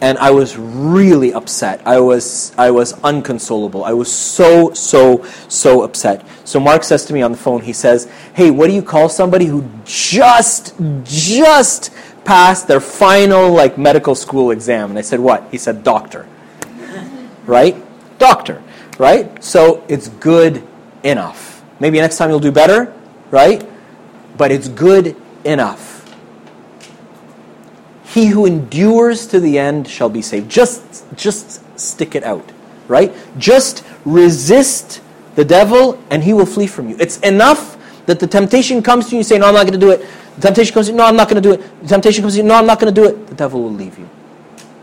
and I was really upset. I was I was unconsolable. I was so so so upset. So Mark says to me on the phone, he says, "Hey, what do you call somebody who just just passed their final like medical school exam?" And I said, "What?" He said, "Doctor." right? Doctor, right? So it's good enough. Maybe next time you'll do better, right? But it's good enough. He who endures to the end shall be saved. Just, just stick it out, right? Just resist the devil and he will flee from you. It's enough that the temptation comes to you, you say, No, I'm not going to do it. The temptation comes to you, No, I'm not going to do it. The temptation comes to you, No, I'm not going to do it. The devil will leave you.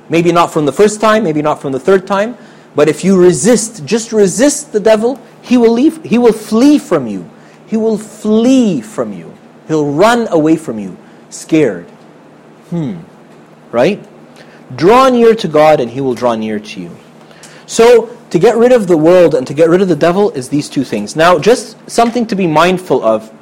Maybe not from the first time, maybe not from the third time, but if you resist, just resist the devil, he will leave, he will flee from you. He will flee from you. He'll run away from you, scared. Hmm right? Draw near to God and he will draw near to you. So, to get rid of the world and to get rid of the devil is these two things. Now, just something to be mindful of.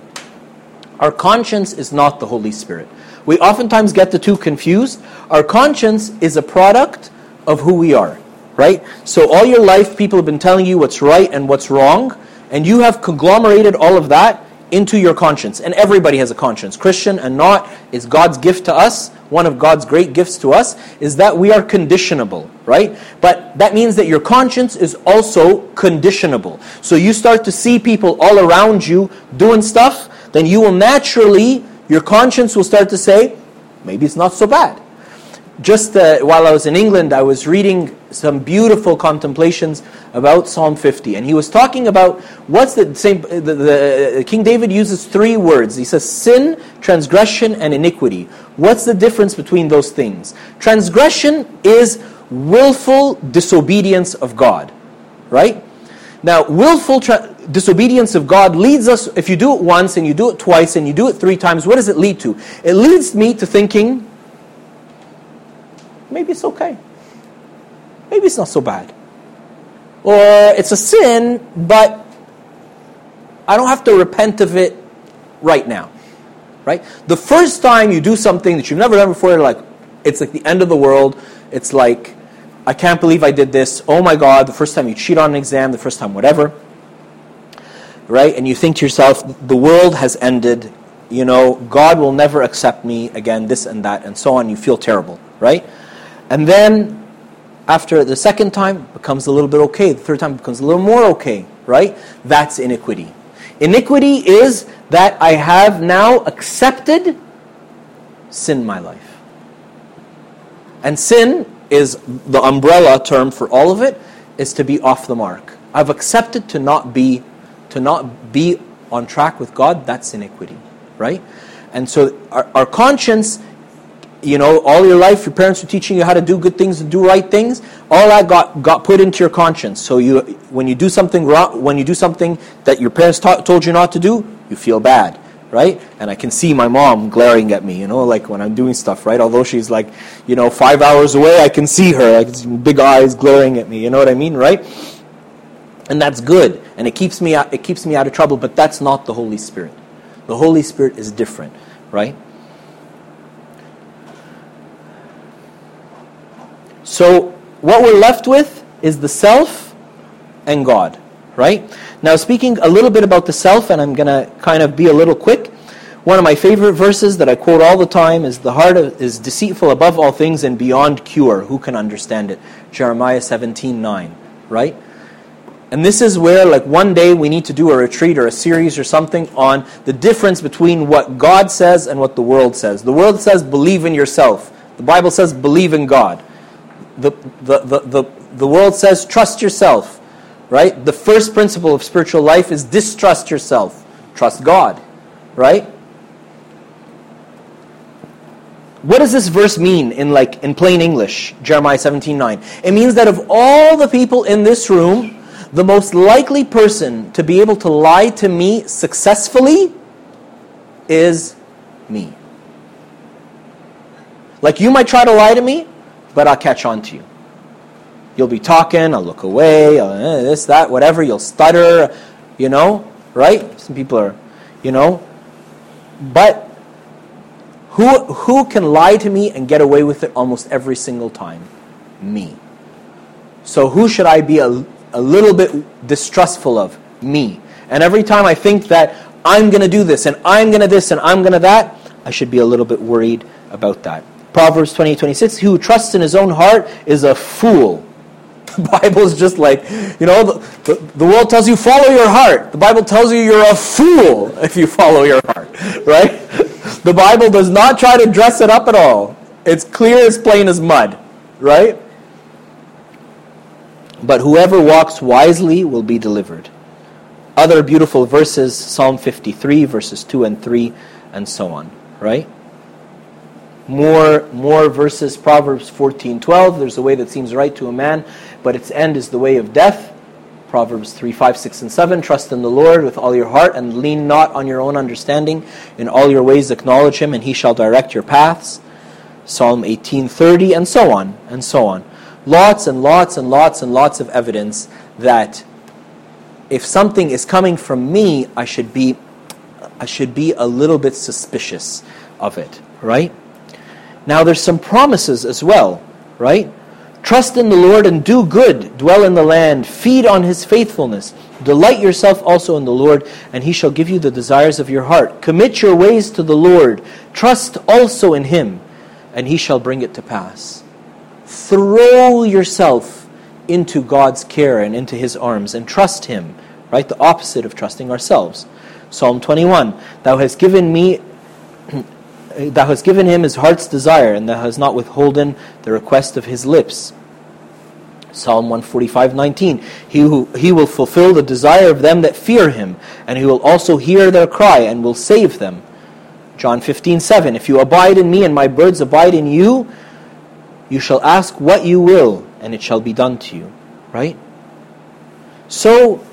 Our conscience is not the Holy Spirit. We oftentimes get the two confused. Our conscience is a product of who we are, right? So, all your life, people have been telling you what's right and what's wrong, and you have conglomerated all of that into your conscience. And everybody has a conscience. Christian and not is God's gift to us. One of God's great gifts to us is that we are conditionable, right? But that means that your conscience is also conditionable. So you start to see people all around you doing stuff, then you will naturally, your conscience will start to say, maybe it's not so bad just uh, while I was in England, I was reading some beautiful contemplations about Psalm 50, and he was talking about what's the same. The, the, uh, King David uses three words. He says sin, transgression, and iniquity. What's the difference between those things? Transgression is willful disobedience of God, right? Now, willful tra- disobedience of God leads us. If you do it once and you do it twice and you do it three times, what does it lead to? It leads me to thinking maybe it's okay. Maybe it's not so bad. Or it's a sin, but I don't have to repent of it right now. Right? The first time you do something that you've never done before, like, it's like the end of the world. It's like, I can't believe I did this. Oh my God, the first time you cheat on an exam, the first time whatever. Right? And you think to yourself, the world has ended. You know, God will never accept me again, this and that, and so on. You feel terrible. Right? And then After the second time, becomes a little bit okay. The third time becomes a little more okay, right? That's iniquity. Iniquity is that I have now accepted sin in my life. And sin is the umbrella term for all of it is to be off the mark. I've accepted to not be to not be on track with God, that's iniquity, right? And so our, our conscience you know, all your life, your parents were teaching you how to do good things and do right things. All that got, got put into your conscience. So you, when you do something wrong, when you do something that your parents taught, told you not to do, you feel bad, right? And I can see my mom glaring at me, you know, like when I'm doing stuff, right? Although she's like, you know, five hours away, I can see her, like big eyes glaring at me. You know what I mean, right? And that's good, and it keeps me out, it keeps me out of trouble. But that's not the Holy Spirit. The Holy Spirit is different, right? So what we're left with is the self and God, right? Now, speaking a little bit about the self, and I'm going to kind of be a little quick. One of my favorite verses that I quote all the time is the heart is deceitful above all things and beyond cure. Who can understand it? Jeremiah 17 9, right? And this is where, like, one day we need to do a retreat or a series or something on the difference between what God says and what the world says. The world says, believe in yourself. The Bible says, believe in God the, the, the, the, the world says trust yourself, right? The first principle of spiritual life is distrust yourself, trust God, right? What does this verse mean in like in plain English? Jeremiah 17:9. It means that of all the people in this room, the most likely person to be able to lie to me successfully is me. Like you might try to lie to me, but I'll catch on to you. You'll be talking, I'll look away, I'll, eh, this, that, whatever. You'll stutter, you know, right? Some people are, you know. But who, who can lie to me and get away with it almost every single time? Me. So who should I be a, a little bit distrustful of? Me. And every time I think that I'm going to do this and I'm going to this and I'm going to that, I should be a little bit worried about that. Proverbs 20, 26, he who trusts in his own heart is a fool. The Bible is just like, you know, the, the, the, world tells you follow your heart. The Bible tells you you're a fool if you follow your heart, right? The Bible does not try to dress it up at all. It's clear as plain as mud, right? But whoever walks wisely will be delivered. Other beautiful verses, Psalm 53, verses 2 and 3, and so on, right? More more verses proverbs 14 12 there's a way that seems right to a man but its end is the way of death. Proverbs 3 5 6 and 7 trust in the lord with all your heart and lean not on your own understanding. In all your ways acknowledge him and he shall direct your paths. Psalm 18 30 and so on and so on. Lots and lots and lots and lots of evidence that if something is coming from me i should be i should be a little bit suspicious of it right now, there's some promises as well, right? Trust in the Lord and do good, dwell in the land, feed on his faithfulness. Delight yourself also in the Lord, and he shall give you the desires of your heart. Commit your ways to the Lord. Trust also in him, and he shall bring it to pass. Throw yourself into God's care and into his arms and trust him, right? The opposite of trusting ourselves. Psalm 21 Thou hast given me thou hast given him his heart's desire, and thou hast not withholden the request of his lips. Psalm 145, 19. He, who, he will fulfill the desire of them that fear him, and he will also hear their cry and will save them. John 15, 7. If you abide in me and my birds abide in you, you shall ask what you will, and it shall be done to you. Right? So,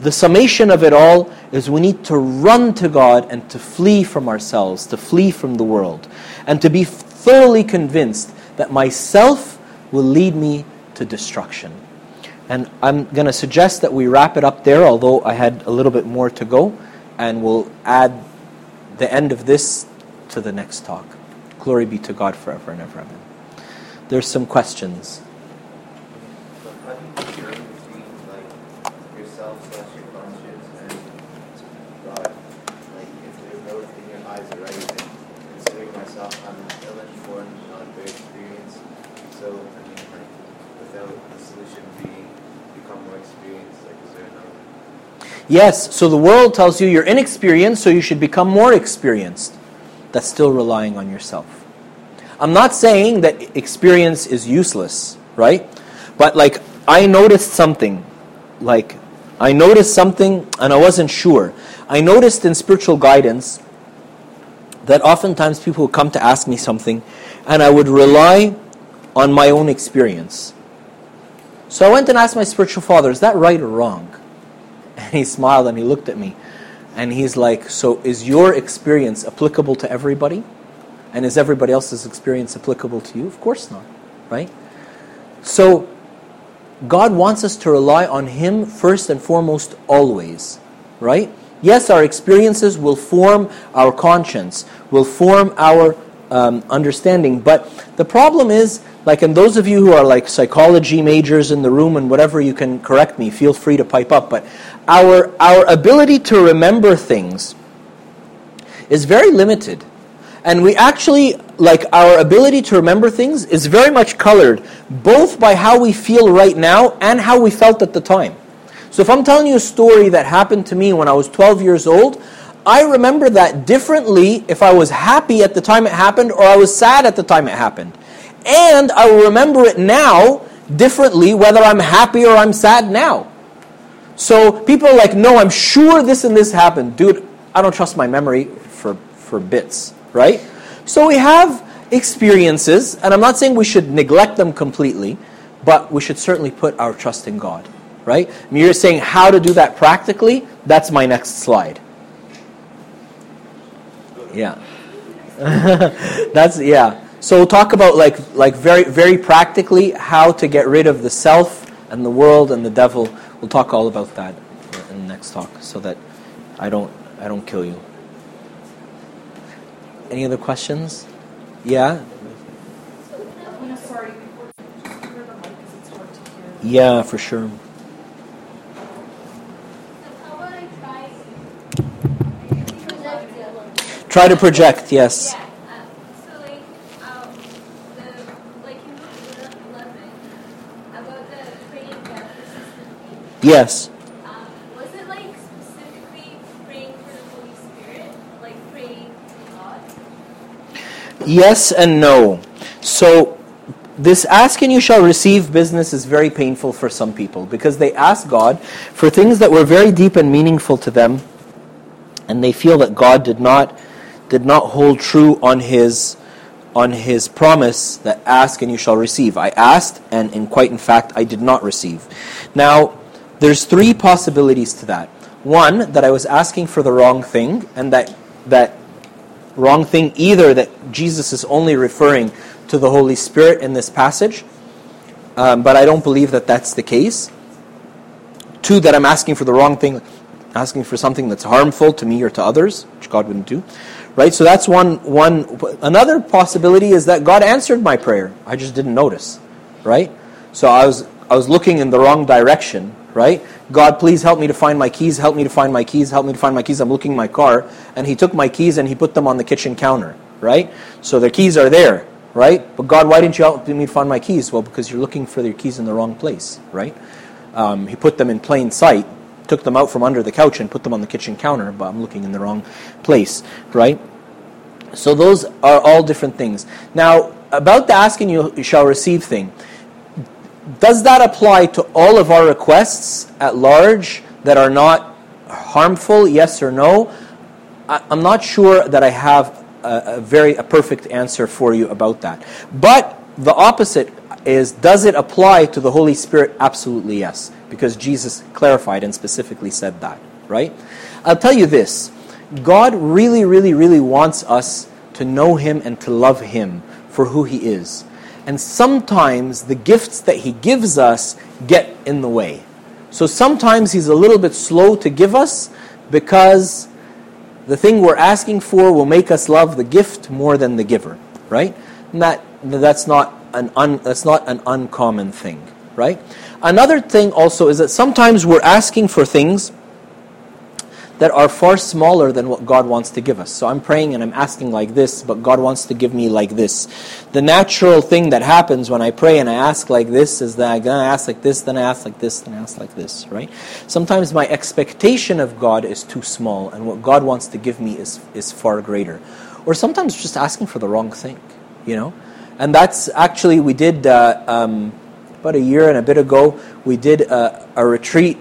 the summation of it all is we need to run to God and to flee from ourselves, to flee from the world, and to be thoroughly convinced that myself will lead me to destruction. And I'm going to suggest that we wrap it up there, although I had a little bit more to go, and we'll add the end of this to the next talk. Glory be to God forever and ever. Amen. There's some questions. know, the solution being become more experienced? Like, is there another? Yes, so the world tells you you're inexperienced, so you should become more experienced. That's still relying on yourself. I'm not saying that experience is useless, right? But like, I noticed something. Like, I noticed something and I wasn't sure. I noticed in spiritual guidance that oftentimes people would come to ask me something and I would rely on my own experience. So I went and asked my spiritual father, is that right or wrong? He smiled and he looked at me and he's like, So is your experience applicable to everybody? And is everybody else's experience applicable to you? Of course not, right? So God wants us to rely on Him first and foremost, always, right? Yes, our experiences will form our conscience, will form our um, understanding, but the problem is, like, and those of you who are like psychology majors in the room and whatever, you can correct me, feel free to pipe up, but our, our ability to remember things is very limited. And we actually, like, our ability to remember things is very much colored both by how we feel right now and how we felt at the time. So if I'm telling you a story that happened to me when I was 12 years old, I remember that differently if I was happy at the time it happened or I was sad at the time it happened. And I will remember it now differently whether I'm happy or I'm sad now. So people are like, no, I'm sure this and this happened. Dude, I don't trust my memory for, for bits, right? So we have experiences, and I'm not saying we should neglect them completely, but we should certainly put our trust in God, right? I mean, you're saying how to do that practically? That's my next slide. Yeah. That's, yeah. So we'll talk about like, like very, very practically how to get rid of the self and the world and the devil We'll talk all about that in the next talk, so that I don't I don't kill you. Any other questions? Yeah. Yeah, for sure. Try to project, yes. Yes. Um, was it like specifically praying for the Holy Spirit, like praying to God? Yes and no. So, this ask and you shall receive business is very painful for some people because they ask God for things that were very deep and meaningful to them, and they feel that God did not did not hold true on his on his promise that ask and you shall receive. I asked, and in quite in fact, I did not receive. Now, there's three possibilities to that. One, that I was asking for the wrong thing, and that that wrong thing either that Jesus is only referring to the Holy Spirit in this passage, um, but I don't believe that that's the case. Two, that I'm asking for the wrong thing, asking for something that's harmful to me or to others, which God wouldn't do. Right? So that's one one another possibility is that God answered my prayer. I just didn't notice. Right? So I was I was looking in the wrong direction right? God, please help me to find my keys, help me to find my keys, help me to find my keys. I'm looking in my car. And he took my keys and he put them on the kitchen counter, right? So the keys are there, right? But God, why didn't you help me to find my keys? Well, because you're looking for your keys in the wrong place, right? Um, he put them in plain sight, took them out from under the couch and put them on the kitchen counter, but I'm looking in the wrong place, right? So those are all different things. Now, about the asking you shall receive thing does that apply to all of our requests at large that are not harmful? Yes or no? I'm not sure that I have a, a very a perfect answer for you about that. But the opposite is does it apply to the Holy Spirit? Absolutely yes, because Jesus clarified and specifically said that, right? I'll tell you this God really, really, really wants us to know Him and to love Him for who He is. And sometimes the gifts that He gives us get in the way. So sometimes He's a little bit slow to give us because the thing we're asking for will make us love the gift more than the giver, right? And that, that's, not an un, that's not an uncommon thing, right? Another thing also is that sometimes we're asking for things that are far smaller than what God wants to give us. So I'm praying and I'm asking like this, but God wants to give me like this. The natural thing that happens when I pray and I ask like this is that to ask like this, then I ask like this, then I ask like this, right? Sometimes my expectation of God is too small, and what God wants to give me is, is far greater. Or sometimes just asking for the wrong thing, you know? And that's actually, we did uh, um, about a year and a bit ago, we did a, a retreat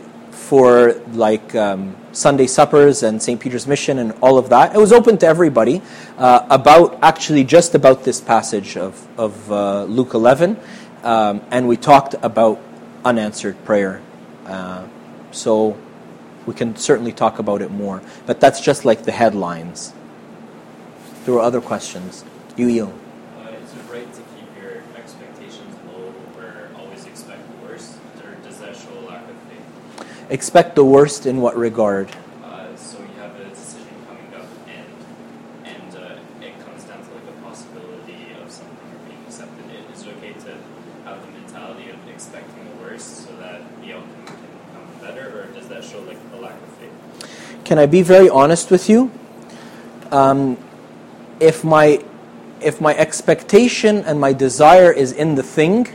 for like um, Sunday suppers and St. Peter's Mission and all of that. It was open to everybody uh, about actually just about this passage of, of uh, Luke 11. Um, and we talked about unanswered prayer. Uh, so we can certainly talk about it more. But that's just like the headlines. There were other questions. Yu Yu. Uh, is it right to keep your expectations low or always expect the worst, or does that show a lack of faith? Expect the worst in what regard? Uh, so you have a decision coming up, and and uh, it comes down to like a possibility of something being accepted. It- Is it okay to have the mentality of expecting the worst so that the outcome can become better, or does that show like a lack of faith? Can I be very honest with you? Um, if my if my expectation and my desire is in the thing,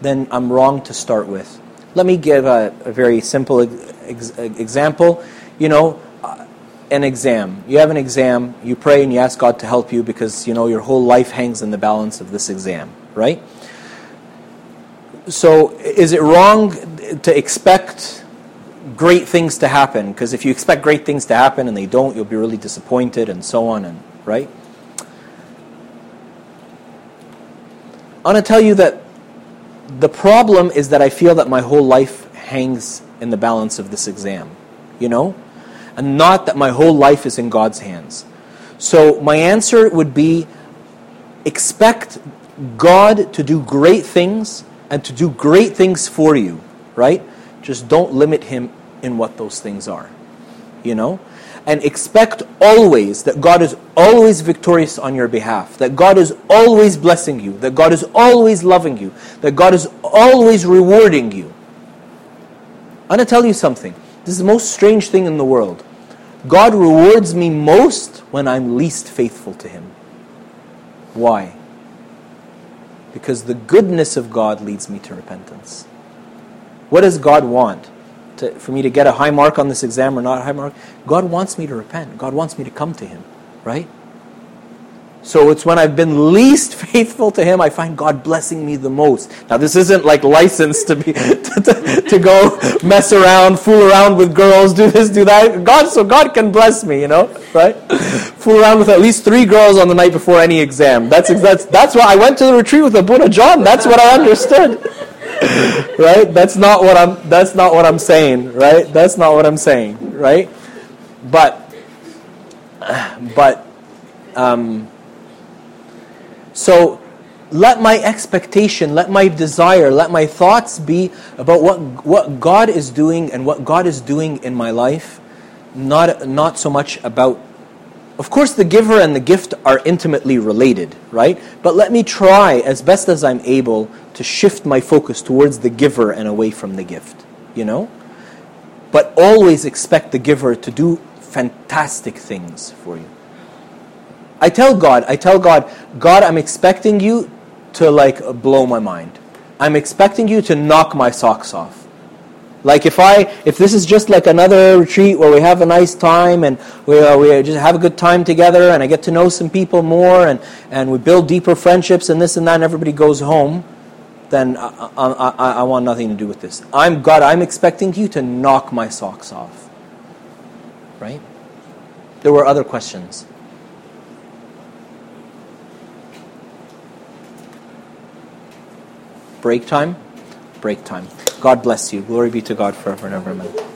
then I'm wrong to start with. Let me give a, a very simple ex- example. You know, uh, an exam. You have an exam. You pray and you ask God to help you because you know your whole life hangs in the balance of this exam, right? So, is it wrong to expect great things to happen? Because if you expect great things to happen and they don't, you'll be really disappointed and so on and right? I want to tell you that the problem is that I feel that my whole life hangs in the balance of this exam, you know? And not that my whole life is in God's hands. So my answer would be expect God to do great things and to do great things for you, right? Just don't limit Him in what those things are, you know? And expect always that God is always victorious on your behalf, that God is always blessing you, that God is always loving you, that God is always rewarding you. I'm going to tell you something. This is the most strange thing in the world. God rewards me most when I'm least faithful to Him. Why? Because the goodness of God leads me to repentance. What does God want? To, for me to get a high mark on this exam or not a high mark. God wants me to repent. God wants me to come to Him, right? So it's when I've been least faithful to Him, I find God blessing me the most. Now, this isn't like license to be to, to, to go mess around, fool around with girls, do this, do that. God, so God can bless me, you know, right? fool around with at least three girls on the night before any exam. That's that's that's why I went to the retreat with Abuna John. That's what I understood. right? That's not what I'm that's not what I'm saying, right? That's not what I'm saying, right? But but um, so let my expectation, let my desire, let my thoughts be about what what God is doing and what God is doing in my life, not not so much about of course, the giver and the gift are intimately related, right? But let me try as best as I'm able to shift my focus towards the giver and away from the gift, you know? But always expect the giver to do fantastic things for you. I tell God, I tell God, God, I'm expecting you to like blow my mind. I'm expecting you to knock my socks off. Like if I, if this is just like another retreat where we have a nice time and we, uh, we just have a good time together and I get to know some people more and, and we build deeper friendships and this and that and everybody goes home, then I, I, I, I want nothing to do with this. I'm God, I'm expecting you to knock my socks off. Right? There were other questions. Break time? Break time. God bless you. Glory be to God forever and ever. Amen.